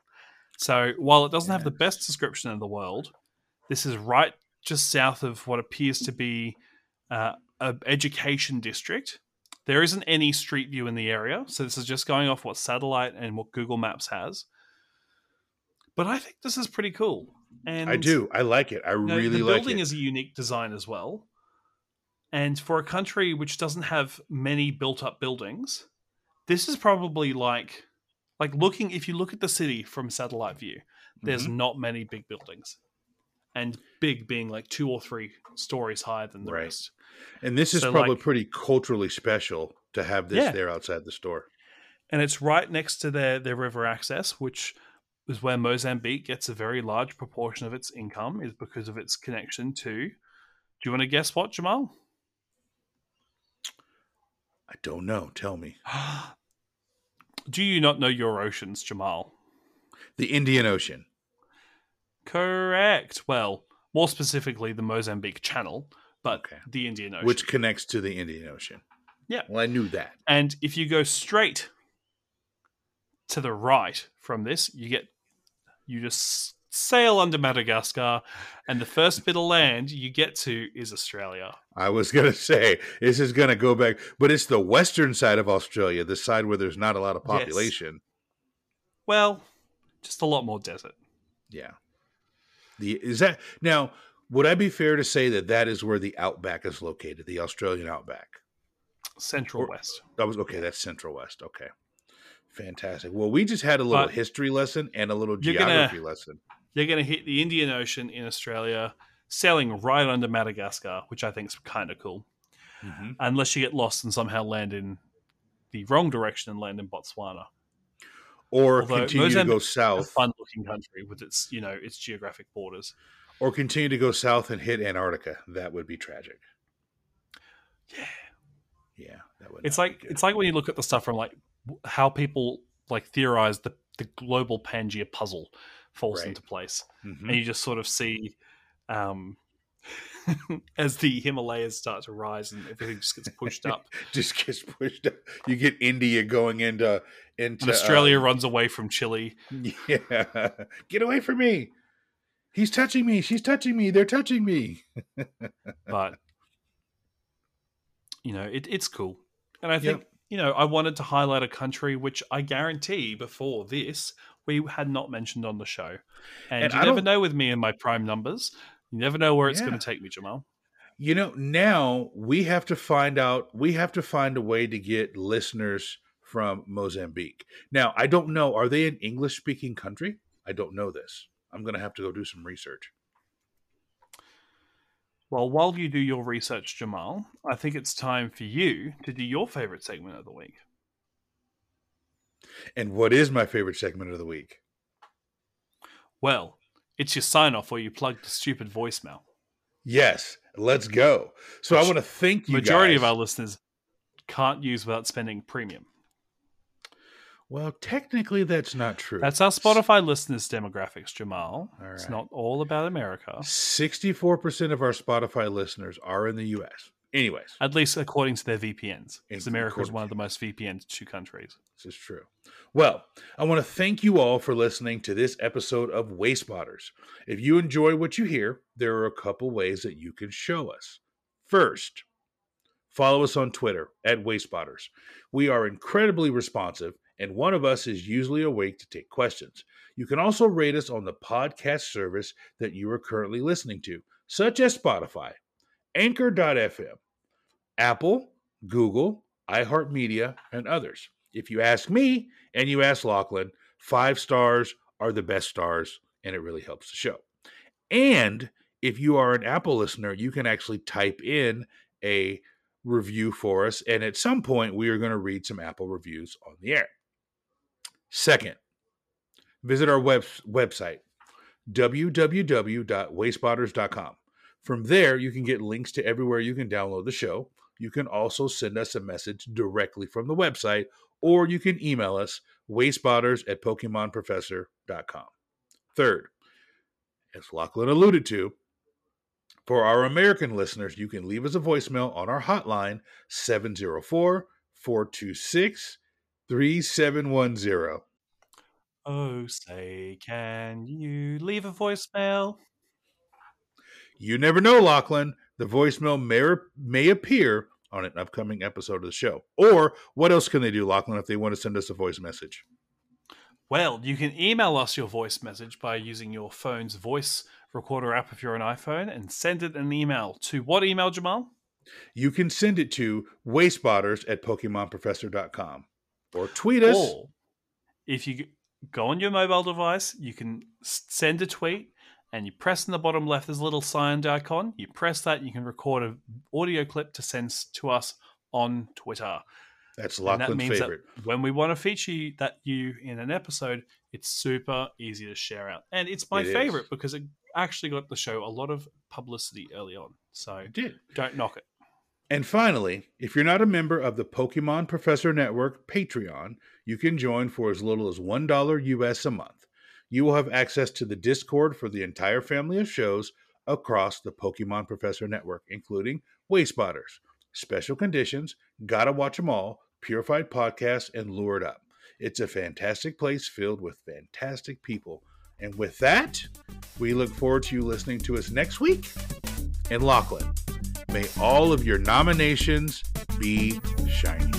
So while it doesn't have the best description in the world, this is right just south of what appears to be uh, an education district. There isn't any street view in the area, so this is just going off what satellite and what Google Maps has. But I think this is pretty cool. And I do. I like it. I you know, really the like it. The building is a unique design as well. And for a country which doesn't have many built up buildings, this is probably like like looking if you look at the city from satellite view, there's Mm-hmm. not many big buildings. And big being like two or three stories higher than the Right. rest. and this is so, probably like- pretty culturally special to have this Yeah. there outside the store. And it's right next to their, their river access, which is where Mozambique gets a very large proportion of its income, is because of its connection to. Do you want to guess what, Jamal? I don't know. Tell me. (gasps) Do you not know your oceans, Jamal? The Indian Ocean. Correct. Well, more specifically, the Mozambique Channel, but Okay. the Indian Ocean. which connects to the Indian Ocean. Yeah. Well, I knew that. and if you go straight to the right from this, you get you just sail under Madagascar, and the first bit of land you get to is Australia. I was (laughs) going to say this is going to go back, but it's the western side of Australia, the side where there's not a lot of population. Yes. population. Well, just a lot more desert. Yeah. The is that now? Would I be fair to say that that is where the outback is located, the Australian outback? Central Or- West. That was okay. That's Central West. Okay, fantastic. Well, we just had a little But history lesson and a little you're gonna- geography lesson. You're going to hit the Indian Ocean in Australia, sailing right under Madagascar, which I think is kind of cool. Mhm. Unless you get lost and somehow land in the wrong direction and land in Botswana. Or Although continue to go south. a fun-looking country with its, you know, its geographic borders. or continue to go south and hit Antarctica. That would be tragic. Yeah, Yeah, that would. it's like it's like when you look at the stuff from like how people like theorize the the global Pangea puzzle falls Right. into place, Mhm. and you just sort of see. Um, as the Himalayas start to rise and everything just gets pushed up, (laughs) just gets pushed up. You get India going into into and Australia uh, runs away from Chile. (laughs) yeah, get away from me. He's touching me. She's touching me. They're touching me. (laughs) but you know, it, it's cool. And I think Yep. you know, I wanted to highlight a country which I guarantee before this we had not mentioned on the show. And, And you I never don't- know with me and my prime numbers. You never know where it's Yeah. going to take me, Jamal. You know, now we have to find out, we have to find a way to get listeners from Mozambique. Now, I don't know, are they an English speaking country? I don't know this. I'm going to have to go do some research. Well, while you do your research, Jamal, I think it's time for you to do your favorite segment of the week. And what is my favorite segment of the week? Well, it's your sign off where you plug the stupid voicemail. Yes, let's go. So I want to thank you Majority of our listeners can't use without spending premium. Well, technically that's not true. That's our Spotify listeners demographics, Jamal. All It's not all about America. 64% of our Spotify listeners are in the US. Anyways, At least according to their VPNs. Because America is one of the most VPN to countries. This is true. Well, I want to thank you all for listening to this episode of Wayspotters. If you enjoy what you hear, there are a couple ways that you can show us. First, follow us on Twitter at Wayspotters. We are incredibly responsive, and one of us is usually awake to take questions. You can also rate us on the podcast service that you are currently listening to, such as Spotify, Anchor.fm, Apple, Google, iHeartMedia, and others. If you ask me and you ask Lachlan, five stars are the best stars, and it really helps the show. And if you are an Apple listener, you can actually type in a review for us, and at some point, we are going to read some Apple reviews on the air. Second, visit our web- website, www.wayspotters.com. From there, you can get links to everywhere you can download the show. You can also send us a message directly from the website, or you can email us wayspotters at pokemonprofessor.com. Third, as Lachlan alluded to, for our American listeners, you can leave us a voicemail on our hotline 704 426 3710. Oh, say, can you leave a voicemail? You never know, Lachlan. The voicemail may, may appear on an upcoming episode of the show. Or what else can they do, Lachlan, if they want to send us a voice message? Well, you can email us your voice message by using your phone's voice recorder app if you're an iPhone and send it an email to what email, Jamal? You can send it to wayspotters at pokemonprofessor.com or tweet us. Or if you go on your mobile device, you can send a tweet and you press in the bottom left, there's a little signed icon. You press that, you can record an audio clip to send to us on Twitter. That's And that means favorite. that when we want to feature you, that you in an episode, it's super easy to share out. And it's my It is. favorite because it actually got the show a lot of publicity early on. So I did. don't knock it. And finally, if you're not a member of the Pokemon Professor Network Patreon, you can join for as little as $1 US a month. You will have access to the Discord for the entire family of shows across the Pokemon Professor Network, including Wayspotters, Special Conditions, Gotta Watch 'em All, Purified Podcasts, and Lured Up. It's a fantastic place filled with fantastic people. And with that, we look forward to you listening to us next week. And Lachlan, May all of your nominations be shiny.